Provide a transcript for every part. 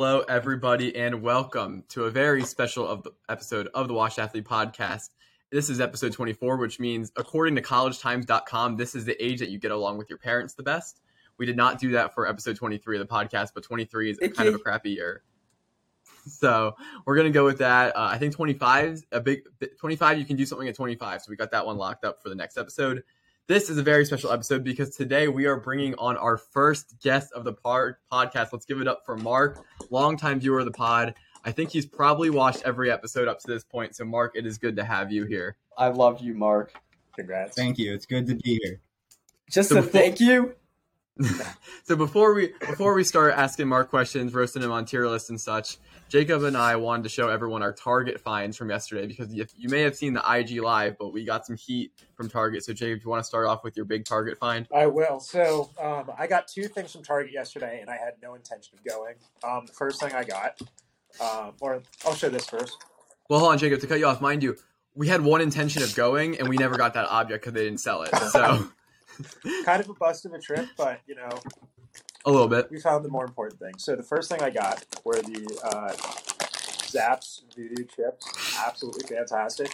Hello, everybody, and welcome to a very special of the episode of the Washed Athlete Podcast. This is episode 24, which means, according to collegetimes.com, this is the age that you get along with your parents the best. We did not do that for episode 23 of the podcast, but 23 is kind of a crappy year. So we're gonna go with that. Uh, I think 25 is a big 25. You can do something at 25, so we got that one locked up for the next episode. This is a very special episode because today we are bringing on our first guest of the pod- podcast. Let's give it up for Mark, longtime viewer of the pod. I think he's probably watched every episode up to this point. So, Mark, it is good to have you here. I love you, Mark. Congrats. Thank you. It's good to be here. Just So a before- thank you. so before we before we start asking Mark questions, roasting him on tier lists and such, Jacob and I wanted to show everyone our Target finds from yesterday because you, you may have seen the IG live, but we got some heat from Target. So, Jacob, do you want to start off with your big Target find? I will. So um, I got two things from Target yesterday, and I had no intention of going. Um, the first thing I got, um, or I'll show this first. Well, hold on, Jacob. To cut you off, mind you, we had one intention of going, and we never got that object because they didn't sell it. So, Kind of a bust of a trip, but you know a little bit. we found the more important thing. So the first thing I got were the uh, Zapp's Voodoo chips. Absolutely fantastic.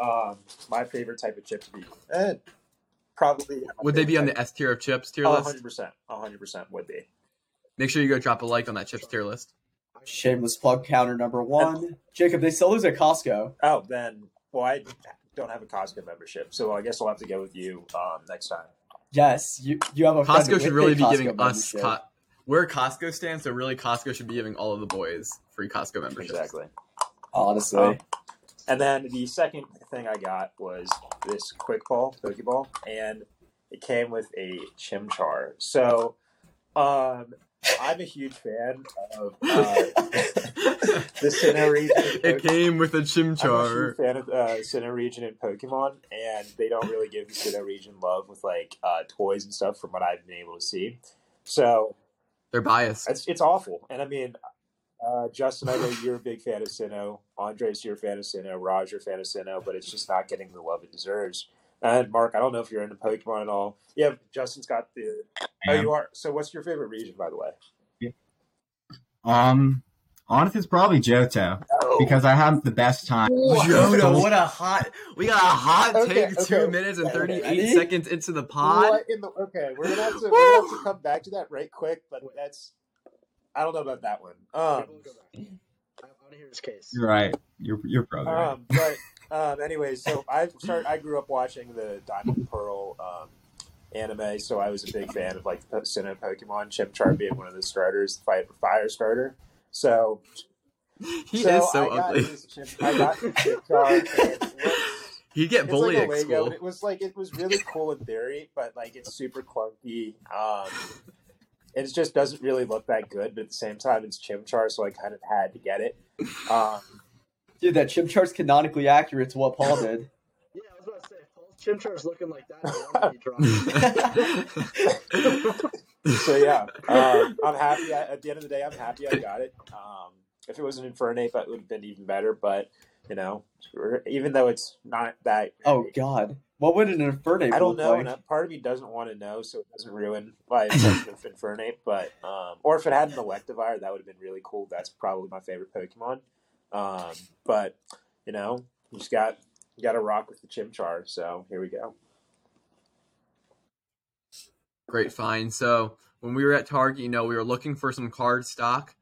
Um, my favorite type of chip to be. Eh, probably. Would they be on the S tier of chips tier Oh, list? 100 percent. hundred percent would be. Make sure you go drop a like on that chips tier list. Shameless plug counter number one. Jacob, they sell those at Costco. Oh, then well, I don't have a Costco membership, so I guess I'll have to go with you um, next time. Yes, you you have a Costco should really be Costco giving us. membership. Co- we're a Costco stand, so really Costco should be giving all of the boys free Costco memberships. Exactly. honestly. Um, and then the second thing I got was this quick ball, Pokeball, and it came with a Chimchar. So um, I'm a huge fan of uh, the Sinnoh region. it came with a Chimchar. I'm a huge fan of uh, Sinnoh region in Pokemon, and they don't really give the Sinnoh region love with like uh, toys and stuff, from what I've been able to see. So They're biased. it's it's awful. And I mean, uh, Justin, I know you're a big fan of Sinnoh. Andres, you're a fan of Sinnoh. Raj, you're a fan of Sinnoh, but it's just not getting the love it deserves. And Mark, I don't know if you're into Pokemon at all. Yeah, Justin's got the. Oh, you are. So, what's your favorite region, by the way? Um, honestly, it's probably Johto because I have the best time. Yoda, what a hot! We got a hot Okay, take. Two minutes and thirty-eight Ready? seconds into the pod. In the? Okay, we're gonna have to, we're gonna have to come back to that right quick, but that's. I don't know about that one. Um, I want to hear his case. You're right. You're you're probably right. Um, but um, anyways, so I started. I grew up watching the Diamond Pearl um, anime, so I was a big fan of like the Sinnoh Pokemon. Chimchar being one of the starters, fight fire starter. So He so is so I ugly. this I got Chimchar. And it looks, He'd get it's bullied like at Lego. school. It was like it was really cool in theory, but like it's super clunky. Um, it just doesn't really look that good. But at the same time, it's Chimchar, so I kind of had to get it. Um, Dude, that Chimchar's canonically accurate to what Paul did. Yeah, I was about to say, if Paul's Chimchar is looking like that. I want to be dropped. so yeah, um, I'm happy. I, at the end of the day, I'm happy I got it. Um, if it was an Infernape, that would have been even better. But you know, even though it's not that, Oh God, what would an Infernape I don't know. like? And that part of me doesn't want to know, so it doesn't ruin my of Infernape. But um, or if it had an Electivire, that would have been really cool. That's probably my favorite Pokemon. Um, but you know, you just got got to rock with the Chimchar. So here we go. Great find. So when we were at Target, you know, we were looking for some card stock,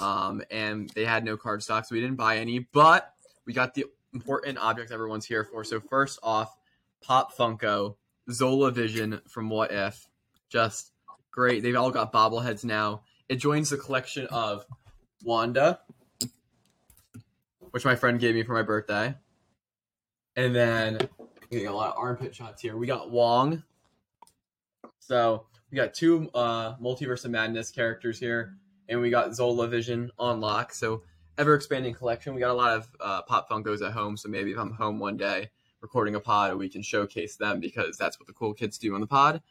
um, and they had no card stock, so we didn't buy any. But we got the important objects everyone's here for. So first off, Pop Funko, Zola Vision from What If, just great. They've all got bobbleheads now. It joins the collection of Wanda, which my friend gave me for my birthday, and then a lot of armpit shots here. We got Wong. So we got two uh, Multiverse of Madness characters here, and we got Zola Vision on lock. So ever expanding collection. We got a lot of uh, Pop Funkos at home. So maybe if I'm home one day recording a pod, we can showcase them because that's what the cool kids do on the pod.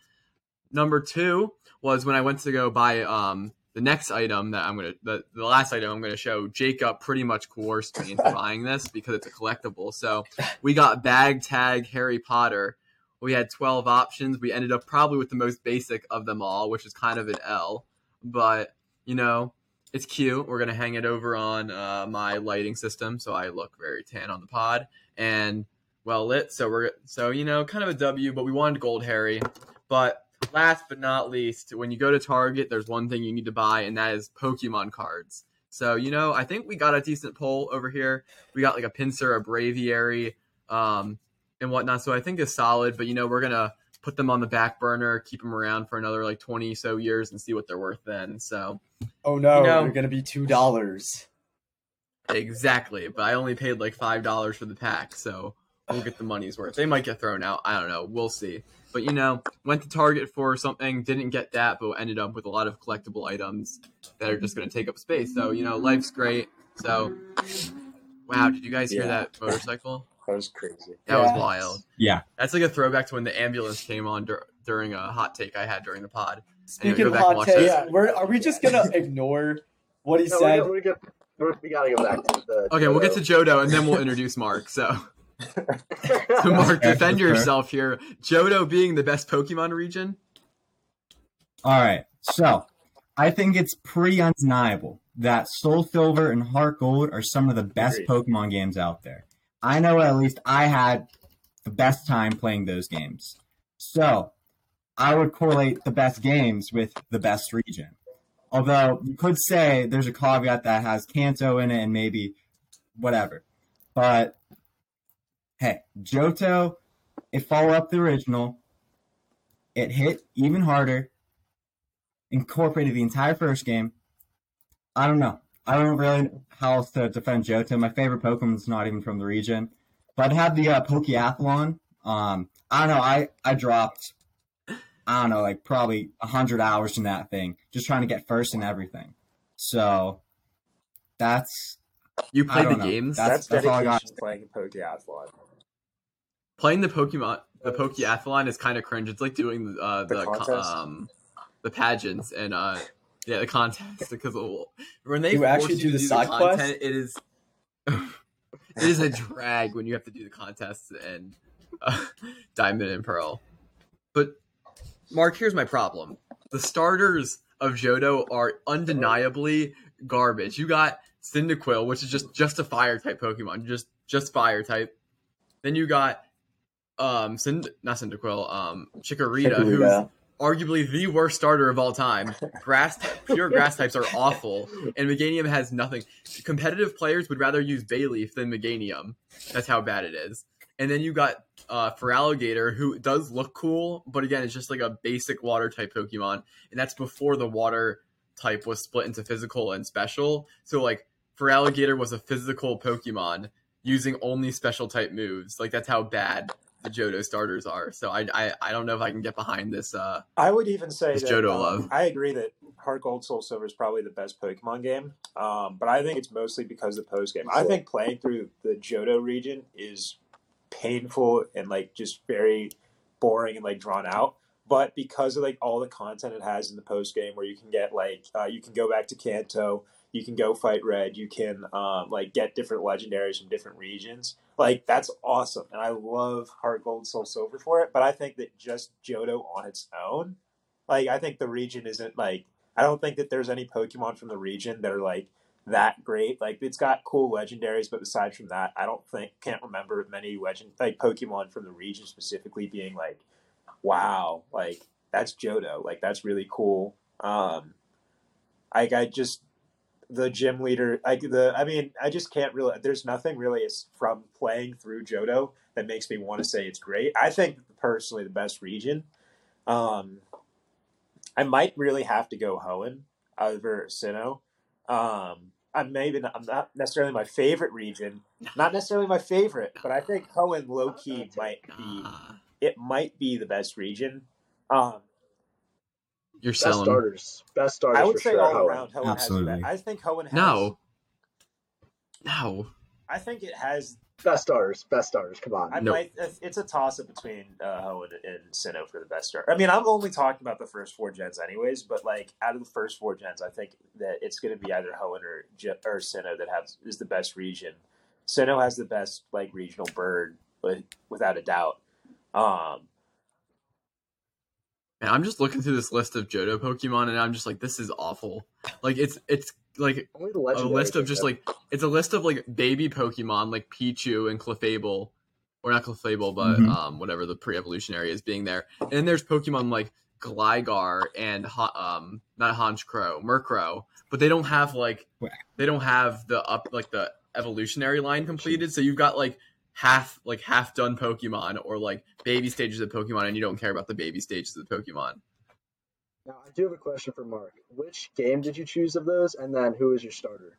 Number two was when I went to go buy um, the next item that I'm gonna the, the last item I'm gonna show. Jacob pretty much coerced me into buying this because it's a collectible. So we got bag tag Harry Potter. We had 12 options. We ended up probably with the most basic of them all, which is kind of an L. But, you know, it's cute. We're gonna hang it over on uh, my lighting system, so I look very tan on the pod and well lit. So we're so you know kind of a W, but we wanted Gold Harry. But last but not least, when you go to Target, there's one thing you need to buy, and that is Pokemon cards. So you know, I think we got a decent pull over here. We got like a Pinsir, a Braviary, um, and whatnot. So I think it's solid. But you know, we're gonna put them on the back burner, keep them around for another like twenty so years, and see what they're worth then. So Oh no, You know- they're gonna be two dollars. exactly. But I only paid like five dollars for the pack, so we'll get the money's worth. They might get thrown out. I don't know. We'll see. But you know, went to Target for something, didn't get that, but ended up with a lot of collectible items that are just going to take up space. So you know, life's great. So, wow, did you guys hear Yeah. that motorcycle? That was crazy. That was wild. Yeah. That's like a throwback to when the ambulance came on dur- during a hot take I had during the pod. Speaking go of back and hot watch takes, that. we're, are we just gonna ignore what he No, said? we, we, get, we're, we gotta go back to the. Okay, we'll get to Johto and then we'll introduce Mark. So, so Mark, defend yourself here. Johto being the best Pokemon region. All right. So I think it's pretty undeniable that Soul Silver and Heart Gold are some of the best Agreed. Pokemon games out there. I know at least I had the best time playing those games. So I would correlate the best games with the best region. Although you could say there's a caveat that has Kanto in it and maybe whatever. But hey, Johto, it followed up the original. It hit even harder incorporated the entire first game. I don't know. I don't really know how else to defend Johto. My favorite Pokemon is not even from the region. But I had the uh, Pokeathlon. Um, I don't know. I, I dropped, I don't know, like probably 100 hours in that thing, just trying to get first in everything. So that's, You played the know. games. That's- That's, all I got. dedication playing a Pokeathlon. Playing the Pokemon, the Pokeathlon is kind of cringe. It's like doing uh, The the, um, the pageants and uh, yeah, the contest because when they You actually force do to the side content, quest? it is it is a drag when you have to do the contests and uh, Diamond and Pearl. But Mark, here's my problem: the starters of Johto are undeniably garbage. You got Cyndaquil, which is just just a fire type Pokemon, just just fire type. Then you got um Cind- not Cyndaquil, um Chikorita, who's arguably the worst starter of all time. Grass, pure grass types are awful, and Meganium has nothing. Competitive players would rather use Bayleef than Meganium. That's how bad it is. And then you got uh, Feraligatr, who does look cool, but again, it's just like a basic water type Pokemon, and that's before the water type was split into physical and special. So like Feraligatr was a physical Pokemon using only special type moves. Like that's how bad the Johto starters are. So I I, I don't know if I can get behind this. Uh, I would even say It's that Johto um, love. I agree that Heart Gold Soul Silver is probably the best Pokemon game, um, but I think it's mostly because of the post game. I think playing through the Johto region is painful and like just very boring and like drawn out. But because of like all the content it has in the post game, where you can get like uh, you can go back to Kanto, you can go fight Red, you can um, like get different legendaries from different regions. Like that's awesome, and I love Heart Gold Soul Silver for it. But I think that just Johto on its own, like I think the region isn't like I don't think that there's any Pokemon from the region that are like that great. Like it's got cool legendaries, but aside from that, I don't think can't remember many legend like Pokemon from the region specifically being like, wow, like that's Johto, like that's really cool. Um, I I just the gym leader, like the I mean, I just can't really. There's nothing really is from playing through Johto that makes me want to say it's great. I think personally the best region. Um, I might really have to go Hoenn over Sinnoh. Um, I'm maybe not, I'm not necessarily my favorite region, not necessarily my favorite, but I think Hoenn low key might be it might be the best region. Um, you're Best selling. starters. Best starters I would for say sure. all Hoenn. around Hoenn has. Absolutely. The. I think Hoenn has. No, no. I think it has. Best starters. Best starters. Come on. I No. might. It's a toss up between uh, Hoenn and Sinnoh for the best start. I mean, I'm only talking about the first four gens, anyways. But like out of the first four gens, I think that it's going to be either Hoenn or Je- or Sinnoh that has is the best region. Sinnoh has the best like regional bird, but without a doubt. Um, And I'm just looking through this list of Johto Pokemon, and I'm just like, this is awful. Like it's it's like Only the a list of just Jacob. like it's a list of like baby Pokemon like Pichu and Clefable, or not Clefable, but Mhm. um whatever the pre-evolutionary is being there. And then there's Pokemon like Gligar and Ho- um not Honchkrow, Murkrow, but they don't have like they don't have the up like the evolutionary line completed. So you've got like half like half done Pokemon or like baby stages of Pokemon, and you don't care about the baby stages of the Pokemon. Now, I do have a question for Mark. Which game did you choose of those, and then who is your starter?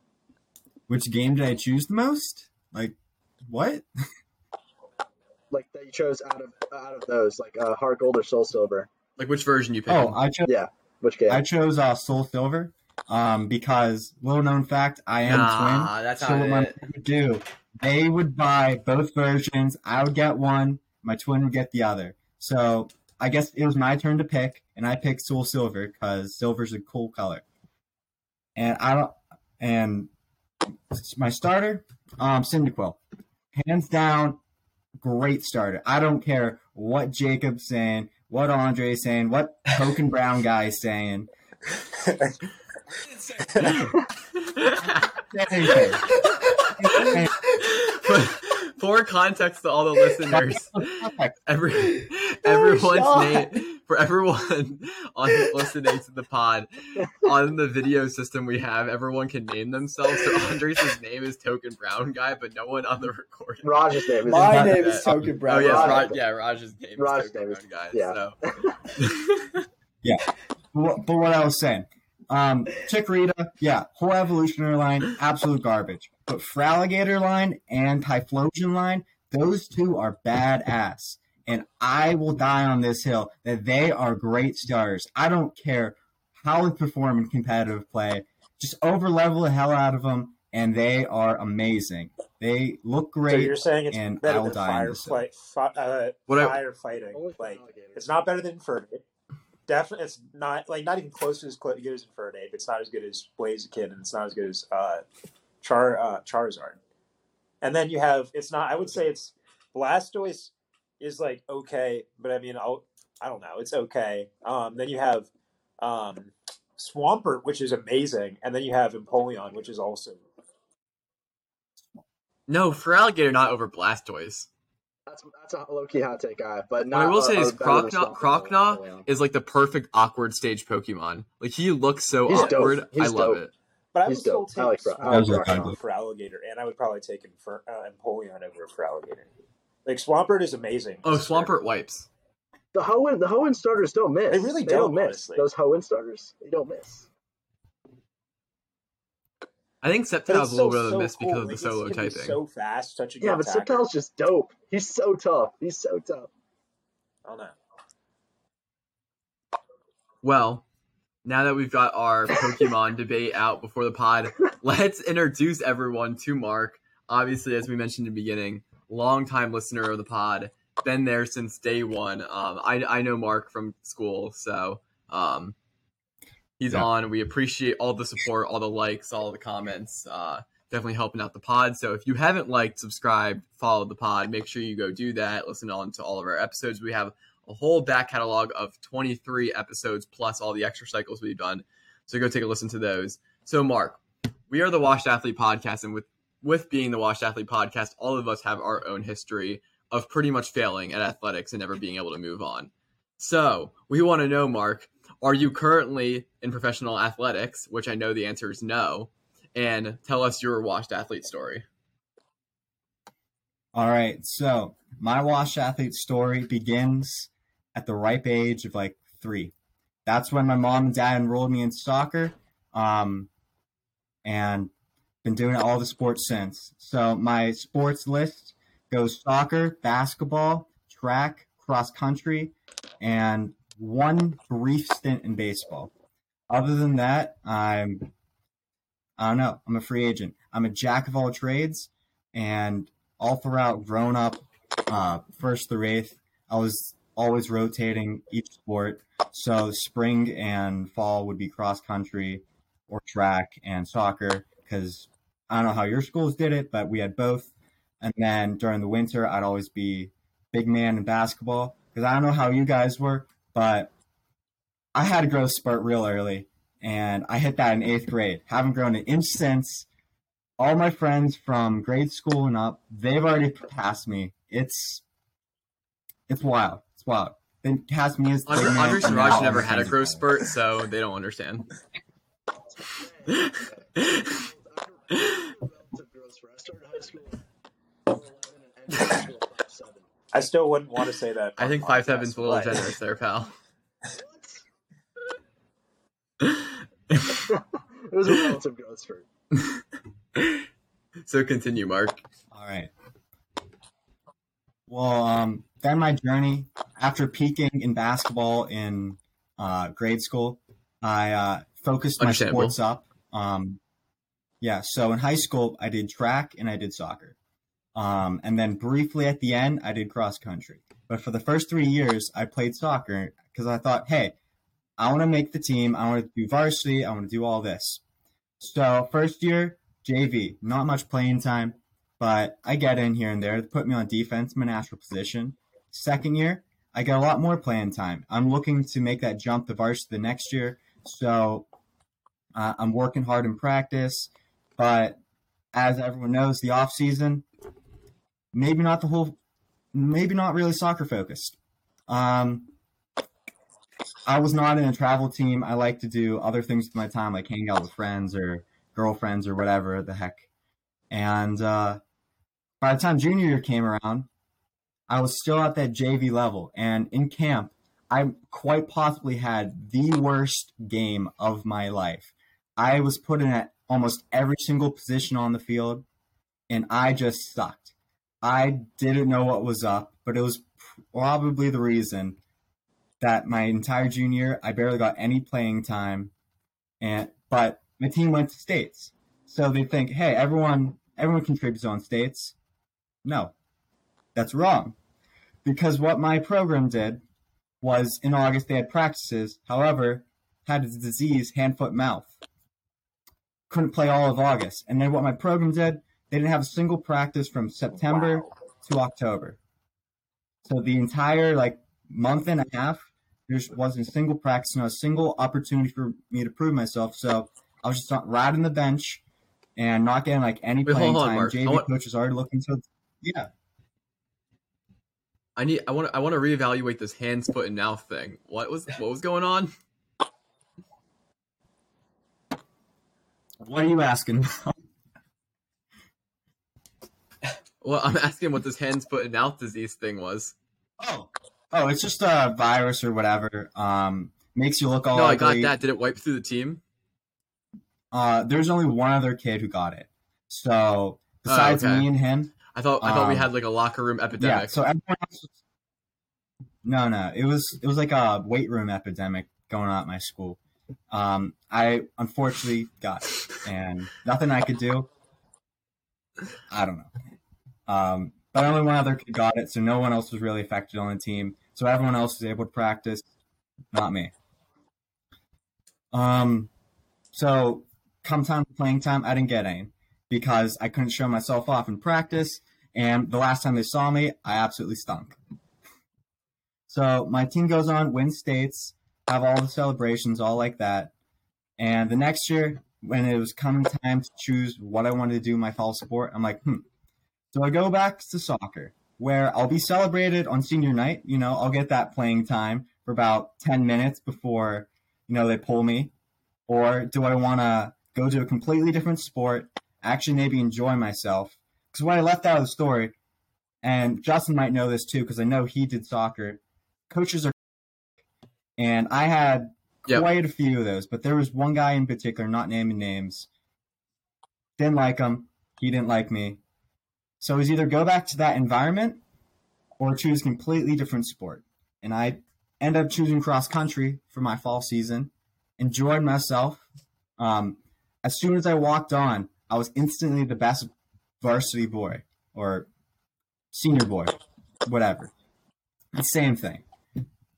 Which game did I choose the most? Like, what? Like that you chose out of out of those, like uh, Heart Gold or Soul Silver. Like which version you pick? Oh, I chose Yeah, which game? I chose uh, Soul Silver, um, because little known fact, I am twin. nah, that's So not what my it. mom would do, they would buy both versions. I would get one, my twin would get the other. So I guess it was my turn to pick, and I picked Soul Silver because silver's a cool color. And I don't, and my starter, um, Cyndaquil, hands down, great starter. I don't care what Jacob's saying, what Andre's saying, what token brown guy is saying. Anything. But for context to all the listeners, every everyone's Shot. name for everyone on listening to the pod on the video system we have, everyone can name themselves. So Andres' name is Token Brown Guy, but no one on the recording. Raj's name is My that- name is that- Token Oh yes, Raj. Raj, yeah, Raj's name Raj's is Token name is- Brown Guy. yeah. So. But, but what I was saying, um, Chikorita, yeah, whole evolutionary line, absolute garbage. But Feraligatr line and Typhlosion line, those two are badass. And I will die on this hill that they are great starters. I don't care how they perform in competitive play. Just over level the hell out of them, and they are amazing. They look So great. you're saying it's and better I will than die fire fight, fi- uh, What I- firefighting? only for Like it's not better than Infernape. Definitely, it's not like not even close to as good as Infernape. It's not as good as Blaziken, and it's not as good as uh, Char uh, Charizard. And then you have it's not. I would say it's Blastoise is like okay, but I mean I'll, I don't know. It's okay. Um, then you have um, Swampert, which is amazing, and then you have Empoleon, which is also No, Feraligatr, not over Blastoise. That's that's a low key hot take, guy. But What not, I will say is better than Croconaw, Swampert Croconaw or Empoleon. is like the perfect awkward stage Pokemon. Like he looks so He's dope. awkward. He's I love dope. it. But I would He's still dope. I take like Fra- I like Swampert for Alligator, and I would probably take him for uh, Empoleon over for Alligator. Like Swampert is amazing. Oh, Swampert wipes. The Hoenn the Hoenn starters don't miss. They really don't, don't, miss. honestly. Those Hoenn starters, they don't miss. I think But Sceptile's a little so, bit of a so miss cool. because of the solo it's gonna be typing. So fast, such a Yeah, but attacker. Sceptile's just dope. He's so tough. He's so tough. I don't know. Well, now that we've got our Pokemon debate out before the pod, let's introduce everyone to Mark. Obviously, as we mentioned in the beginning, longtime listener of the pod, been there since day one. Um, I, I know Mark from school, so um, he's Yeah. on. We appreciate all the support, all the likes, all the comments. Uh, definitely helping out the pod. So if you haven't liked, subscribed, followed the pod, make sure you go do that. Listen on to all of our episodes. We have a whole back catalog of 23 episodes plus all the extra cycles we've done. So go take a listen to those. So Mark, we are the Washed Athlete podcast, and with with being the Washed Athlete podcast, all of us have our own history of pretty much failing at athletics and never being able to move on. So we want to know, Mark, are you currently in professional athletics? Which I know the answer is no. And tell us your washed athlete story. All right, so my washed athlete story begins at the ripe age of like three. That's when my mom and dad enrolled me in soccer, um, and been doing all the sports since. So my sports list goes soccer, basketball, track, cross country, and one brief stint in baseball. Other than that, I'm I don't know. I'm a free agent. I'm a jack of all trades, and all throughout grown up, uh, first through eighth, I was always rotating each sport. So spring and fall would be cross country or track and soccer because I don't know how your schools did it, but we had both. And then during the winter, I'd always be big man in basketball because I don't know how you guys were, but I had a growth spurt real early and I hit that in eighth grade. Haven't grown an inch since. All my friends from grade school and up, they've already passed me. It's it's wild. It's wild. They cast me as Andre, third man, Andre and now Siraj never had a growth better. spurt, so they don't understand. Relative growth spurt. I started high school at 11 and ended high school at 5'7". I still wouldn't want to say that. I think podcast, five seven's a little but- generous there, pal. It was a relative growth spurt. so continue, Mark. All right. Well, um, then my journey after peaking in basketball in uh, grade school, I uh, focused my sports up. Um, yeah, so in high school, I did track and I did soccer. Um, and then briefly at the end, I did cross country. But for the first three years, I played soccer because I thought, hey, I want to make the team. I want to do varsity. I want to do all this. So first year, JV, not much playing time, but I get in here and there. They put me on defense, my natural position. Second year, I get a lot more playing time. I'm looking to make that jump to varsity the next year. So uh, I'm working hard in practice, but as everyone knows, the off season, maybe not the whole, maybe not really soccer focused. Um, I was not in a travel team. I like to do other things with my time, like hang out with friends or girlfriends or whatever the heck. And uh, by the time junior year came around, I was still at that JV level. And in camp, I quite possibly had the worst game of my life. I was put in at almost every single position on the field, and I just sucked. I didn't know what was up, but it was probably the reason that my entire junior I barely got any playing time, and but my team went to states, so they think, hey, everyone everyone contributes on states. No, that's wrong, because what my program did was in August they had practices. However, had a disease hand foot mouth. Couldn't play all of August, and then what my program did, they didn't have a single practice from September Wow. to October. So the entire like month and a half, there wasn't a single practice, not a single opportunity for me to prove myself. So I was just riding the bench and not getting like any Wait, playing time. Mark. JV want- coach was already looking to, yeah. I need. I want. I want to reevaluate this hands, foot, and mouth thing. What was? What was going on? What are you asking? Well, I'm asking what this hands, foot, and mouth disease thing was. oh, oh, it's just a virus or whatever. Um, makes you look all no, I got that. Did it wipe through the team? Uh, there's only one other kid who got it. So besides Oh, okay. me and him, I thought. I thought we Um, had like a locker room epidemic. Yeah, so everyone else was, No, no. It was it was like a weight room epidemic going on at my school. Um, I unfortunately got it, and nothing I could do. I don't know. Um, but only one other kid got it, so no one else was really affected on the team. So everyone else was able to practice, not me. Um, so come time playing time, I didn't get any because I couldn't show myself off in practice. And the last time they saw me, I absolutely stunk. So my team goes on, win states, have all the celebrations, all like that. And the next year, when it was coming time to choose what I wanted to do my fall sport, I'm like, hmm. So I go back to soccer, where I'll be celebrated on senior night. You know, I'll get that playing time for about 10 minutes before, you know, they pull me. Or do I want to go to a completely different sport, actually maybe enjoy myself? Because what I left out of the story, and Justin might know this too, because I know he did soccer. Coaches are, and I had Yep. quite a few of those, but there was one guy in particular, not naming names. Didn't like him. He didn't like me. So it was either go back to that environment or choose completely different sport. And I ended up choosing cross country for my fall season. Enjoyed myself. Um, as soon as I walked on, I was instantly the best varsity boy or senior boy, whatever. Same thing.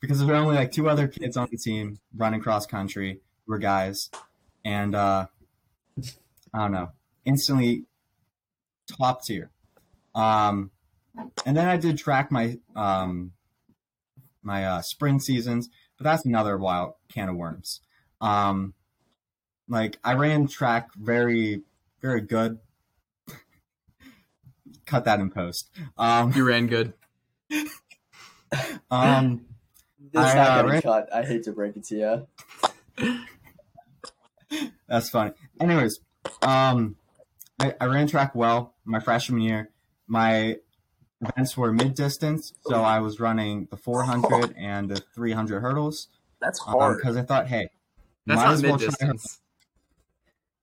Because there were only like two other kids on the team running cross country, were guys, and uh, I don't know, instantly top tier. Um, and then I did track my um, my uh, spring seasons, but that's another wild can of worms. Um, like I ran track very, very good. Cut that in post. Um, You ran good. um, It's I, not uh, getting ran- cut. I hate to break it to you. That's funny. Anyways, um, I, I ran track well my freshman year. My events were mid distance, so I was running the 400 and the 300 hurdles That's um, hard. because I thought, hey, That's might not as well mid try distance.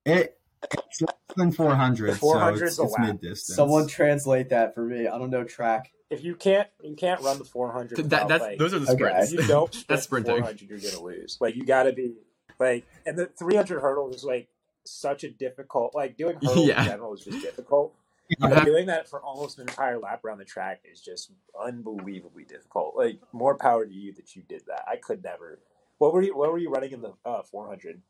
It it's less than 400, The so it's, is it's mid distance. Someone translate that for me. I don't know track. if you can't you can't run the 400 That, that's like, those are the Okay. sprints. if you don't sprint That's sprinting. 400 you're gonna lose like you gotta be like and the 300 hurdles is like such a difficult like doing hurdles Yeah. in general is just difficult Doing that for almost an entire lap around the track is just unbelievably difficult. Like more power to you that you did that. I could never. What were you what were you running in the uh, 400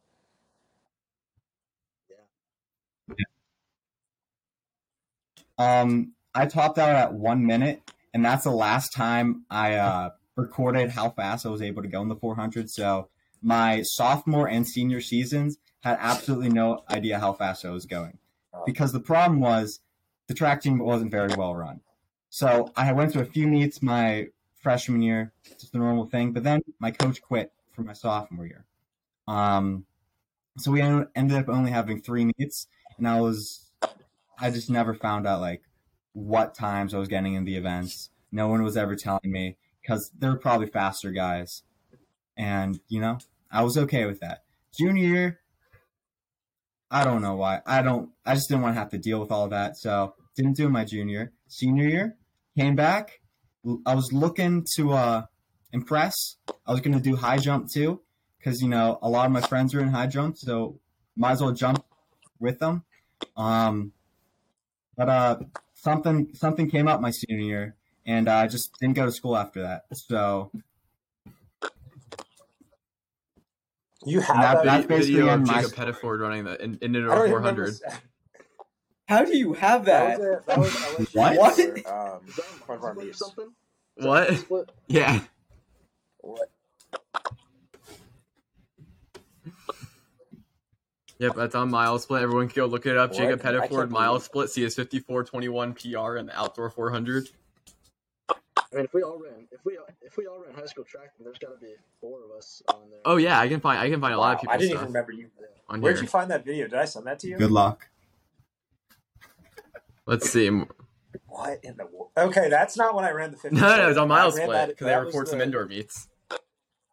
Um, I topped out at one minute, and that's the last time I uh, recorded how fast I was able to go in the 400. So my sophomore and senior seasons had absolutely no idea how fast I was going. Oh. because the problem was the track team wasn't very well run. So I went to a few meets my freshman year, just a normal thing. But then my coach quit for my sophomore year. Um, so we ended up only having three meets, and I was, I just never found out like what times I was getting in the events. No one was ever telling me because they were probably faster guys, and you know I was okay with that. Junior year, I don't know why. I don't. I just didn't want to have to deal with all that, so didn't do my junior. Senior year, came back. I was looking to uh, impress. I was going to do high jump too, because you know a lot of my friends were in high jump, so might as well jump with them. Um, but uh, something something came up my senior year, and I just didn't go to school after that. So you have That- that, that's Video basically of my Jacob story. Pettiford running the in, in I 400. How do you have that that? was, a, that was What? What? um, Is that one of our split or meets. something? What? split? Yeah. What? Yep, that's on MileSplit. Everyone can go look it up. What? Jacob I can't Pettiford mile believe- split CS 5421 PR in the outdoor 400. I mean, if we all ran, if we if we all ran high school track, then there's got to be four of us on there. Oh yeah, I can find I can find a lot of Wow, people I didn't stuff even remember you. on Where'd here. you find that video? Did I send that to you? good luck. Let's see. What in the world? Okay, that's not when I ran the 50. no, it's on mile I ran split that- because they that was record some the- indoor meets.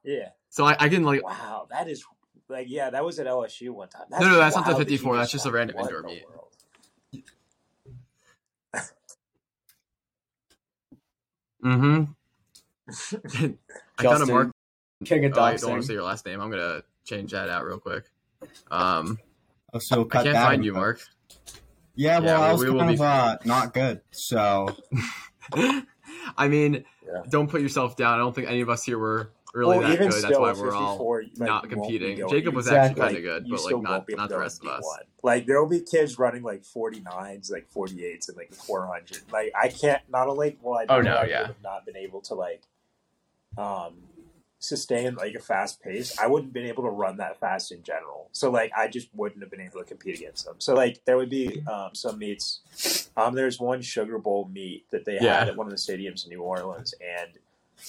Yeah. So I, I can like Wow, that is like yeah, that was at LSU one time. That's No, no, that's not the wild that you 54, that's just a random indoor meet. world? Mm-hmm. I found a Justin, mark. King of Oh, I don't want to say your last name. I'm gonna change that out real quick. Um, Oh, so I cut can't that find you, Mark. Yeah, well, Yeah, I was we will kind be- of uh, not good. So I mean, Yeah. don't put yourself down. I don't think any of us here were really Well, that even good. still, That's why we're all like, not you won't be competing. going- Jacob was Exactly. actually kind of good, you but still like won't not be able not to the rest of us. D1. Like there will be kids running like 49s, like 48s, and like 400. Like I can't. Not only will I, Oh, no, I yeah, have not been able to like um sustain like a fast pace. I wouldn't have been able to run that fast in general. So like I just wouldn't have been able to compete against them. So like there would be um, some meets. Um, there's one Sugar Bowl meet that they Yeah. had at one of the stadiums in New Orleans, and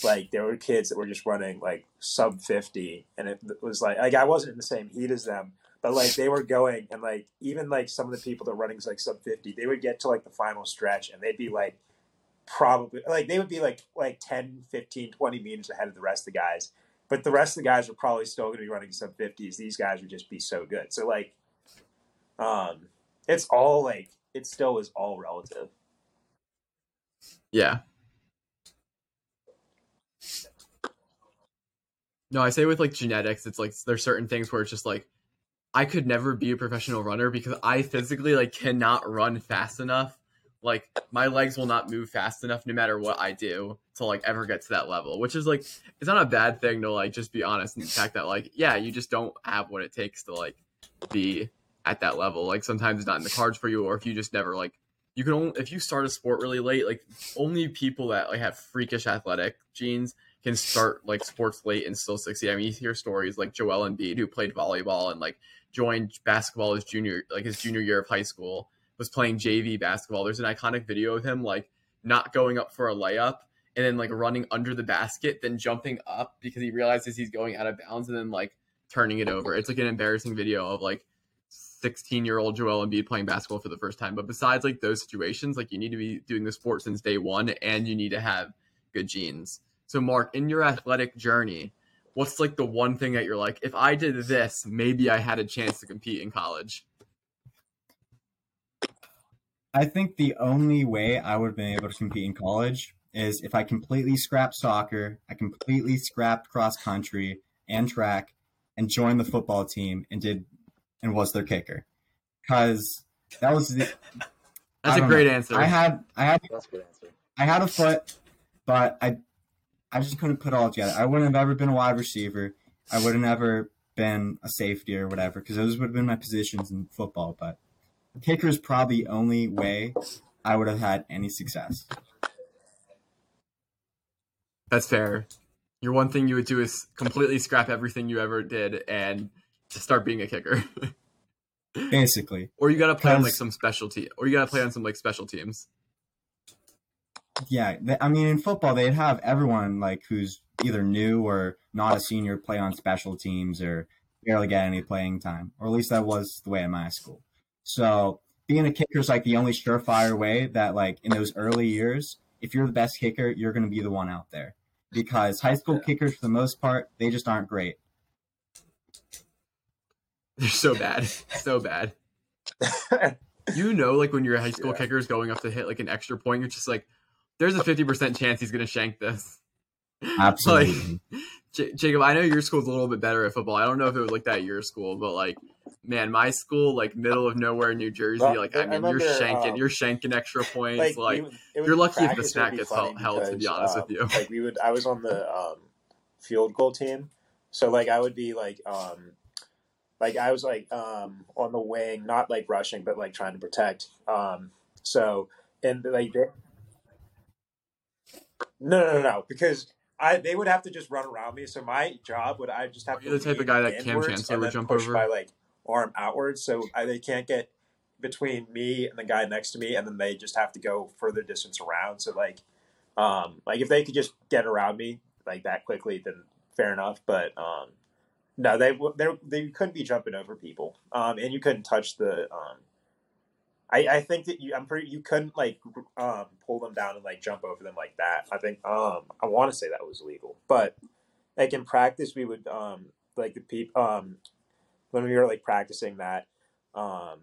like there were kids that were just running like sub 50 and it was like like I wasn't in the same heat as them but like they were going and like even like some of the people that were running like sub 50 they would get to like the final stretch and they'd be like probably like they would be like like 10 15 20 meters ahead of the rest of the guys but the rest of the guys were probably still going to be running sub 50s these guys would just be so good. So like um it's all like it still is all relative. Yeah. No, I say with like genetics, it's like there's certain things where it's just like I could never be a professional runner because I physically like cannot run fast enough. Like my legs will not move fast enough no matter what I do to like ever get to that level, which is like it's not a bad thing to like just be honest in the fact that like yeah, you just don't have what it takes to like be at that level. Like sometimes it's not in the cards for you or if you just never like you can only if you start a sport really late, like only people that like have freakish athletic genes can start like sports late and still succeed. I mean, you hear stories like Joel Embiid who played volleyball and like joined basketball his junior like his junior year of high school was playing JV basketball. There's an iconic video of him like not going up for a layup and then like running under the basket, then jumping up because he realizes he's going out of bounds and then like turning it over. It's like an embarrassing video of like 16 year old Joel Embiid playing basketball for the first time. But besides like those situations, like you need to be doing the sport since day one and you need to have good genes. So Mark, in your athletic journey, what's like the one thing that you're like, if I did this, maybe I had a chance to compete in college? I think the only way I would have been able to compete in college is if I completely scrapped soccer, I completely scrapped cross country and track, and joined the football team and did and was their kicker. Because that was the That's a great know. answer. I had I had That's a good answer. I had a foot, but I I just couldn't put it all together. I wouldn't have ever been a wide receiver. I would have never been a safety or whatever because those would have been my positions in football. But kicker is probably the only way I would have had any success. That's fair. Your one thing you would do is completely scrap everything you ever did and just start being a kicker. Basically, or you gotta play on like some specialty or you gotta play on some like special teams. Yeah. th- I mean, in football, they'd have everyone like who's either new or not a senior play on special teams or barely get any playing time, or at least that was the way in my school. So being a kicker is like the only surefire way that like in those early years, if you're the best kicker, you're going to be the one out there. Because high school kickers, for the most part, they just aren't great. They're so bad. so bad. You know, like when your high school Yeah. kicker is going up to hit like an extra point, you're just like, there's a fifty percent chance he's gonna shank this. Absolutely. J- Jacob, I know your school's a little bit better at football. I don't know if it was like that at your school, but like, man, my school, like middle of nowhere, in New Jersey, Well, like I I mean, you're shanking, um, you're shanking extra points. Like, we would- you're lucky if the practice, snack gets held- held, to be honest um, with you. Like we would, I was on the um, field goal team, so like I would be like, um, like I was like um, on the wing, not like rushing, but like trying to protect. Um, so and like, they- no, no, no, no, because. I, they would have to just run around me, so my job would I just have Are to you the type of guy that Kam Chancellor would jump push over? my like arm outwards, so I, they can't get between me and the guy next to me, and then they just have to go further distance around. So like, um, like if they could just get around me like that quickly, then fair enough. But um, no, they they they couldn't be jumping over people, um, and you couldn't touch the. Um, I, I think that you I'm pretty you couldn't like um, pull them down and like jump over them like that. I think um, I want to say that was legal, but like in practice we would um, like the people um, when we were like practicing that um,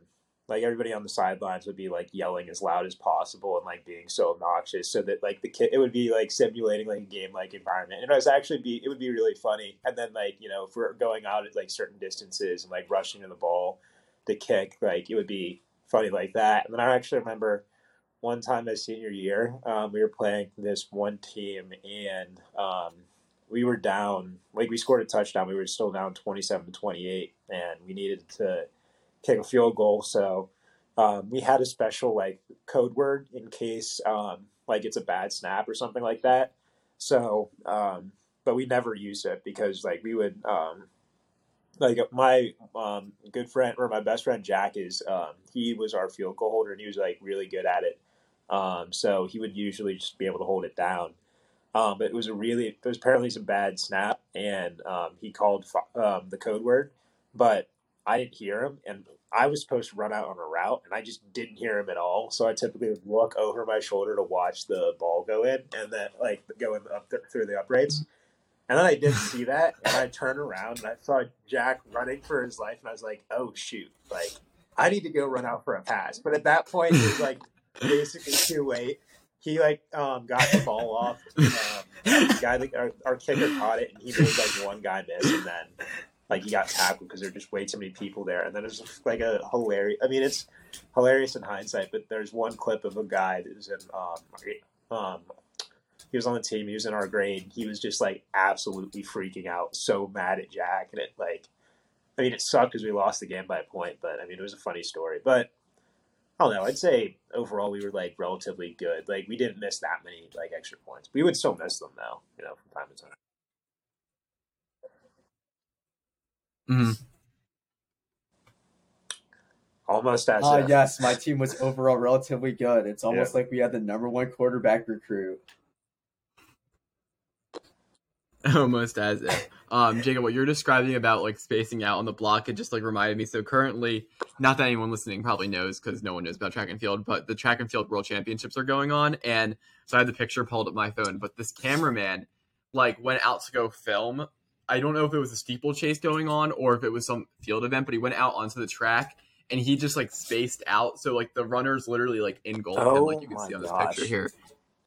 like everybody on the sidelines would be like yelling as loud as possible and like being so obnoxious so that like the kid it would be like simulating like a game like environment and it was actually be it would be really funny and then like you know if we're going out at like certain distances and like rushing to the ball the kick like it would be funny like that and then i actually remember one time my senior year um, we were playing this one team and um, we were down like we scored a touchdown we were still down 27 to 28 and we needed to kick a field goal. So um, we had a special like code word in case um, like it's a bad snap or something like that. So, um, but we never used it because like we would um, like my um, good friend or my best friend Jack is um, he was our field goal holder and he was like really good at it. Um, so he would usually just be able to hold it down. Um, but it was a really it was apparently some bad snap and um, he called um, the code word, but I didn't hear him, and I was supposed to run out on a route, and I just didn't hear him at all. So I typically would look over my shoulder to watch the ball go in, and then like go in up th- through the uprights. And then I didn't see that, and I turned around and I saw Jack running for his life, and I was like, "Oh shoot! Like I need to go run out for a pass." But at that point, it was like basically too late. He like um, got the ball off. Um, guy, like, our, our kicker caught it, and he made like one guy miss, and then like he got tackled because there were just way too many people there. And then it was like a hilarious. I mean, it's hilarious in hindsight, but there's one clip of a guy that was in um, um he was on the team. He was in our grade. He was just like absolutely freaking out, so mad at Jack, and it like, I mean, it sucked because we lost the game by a point. But I mean, it was a funny story. But I don't know. I'd say overall we were like relatively good. Like we didn't miss that many like extra points. We would still miss them though, you know, from time to time. Mhm. Almost as if- yes, my team was overall relatively good. It's almost like we had the number one quarterback recruit. almost as if. Um, Jacob, what you're describing about like spacing out on the block, it just like reminded me. So currently, not that anyone listening probably knows because no one knows about track and field, but the track and field world championships are going on, and so I had the picture pulled up my phone. But this cameraman like went out to go film. I don't know if it was a steeplechase going on or if it was some field event, but he went out onto the track and he just like spaced out. So like the runners literally like him, like Oh you can see on this gosh. picture here.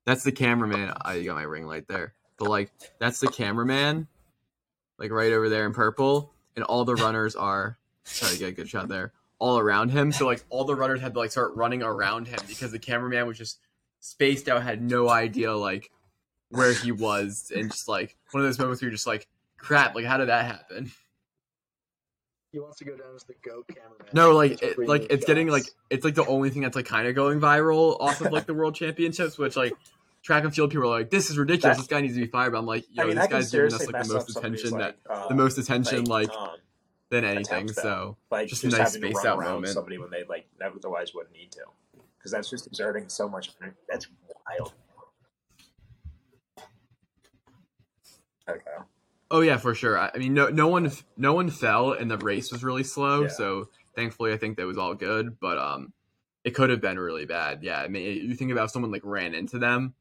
That's the cameraman. I got my ring light there. But like that's the cameraman, like right over there in purple, and all the runners are try to get a good shot there, all around him. So like all the runners had to like start running around him because the cameraman was just spaced out, had no idea like where he was, and just like one of those moments where you're just like, crap, like how did that happen? He wants to go down as the goat cameraman. No, like it, like it's getting like it's like the only thing that's like kind of going viral off of like the world championships, which like track and field people are like, this is ridiculous. That- this guy needs to be fired. But I'm like, yo, I mean, this guy's giving us like the most attention that like, uh, the most attention like um, than anything. So like just just, a nice spaced out moment. somebody when they like otherwise wouldn't need to, because that's just exerting so much. energy. That's wild. Okay. Oh yeah, for sure. I I mean, no, no one, no one fell, and the race was really slow. Yeah. So thankfully, I think that was all good. But um, it could have been really bad. Yeah, I mean, you think about if someone like ran into them,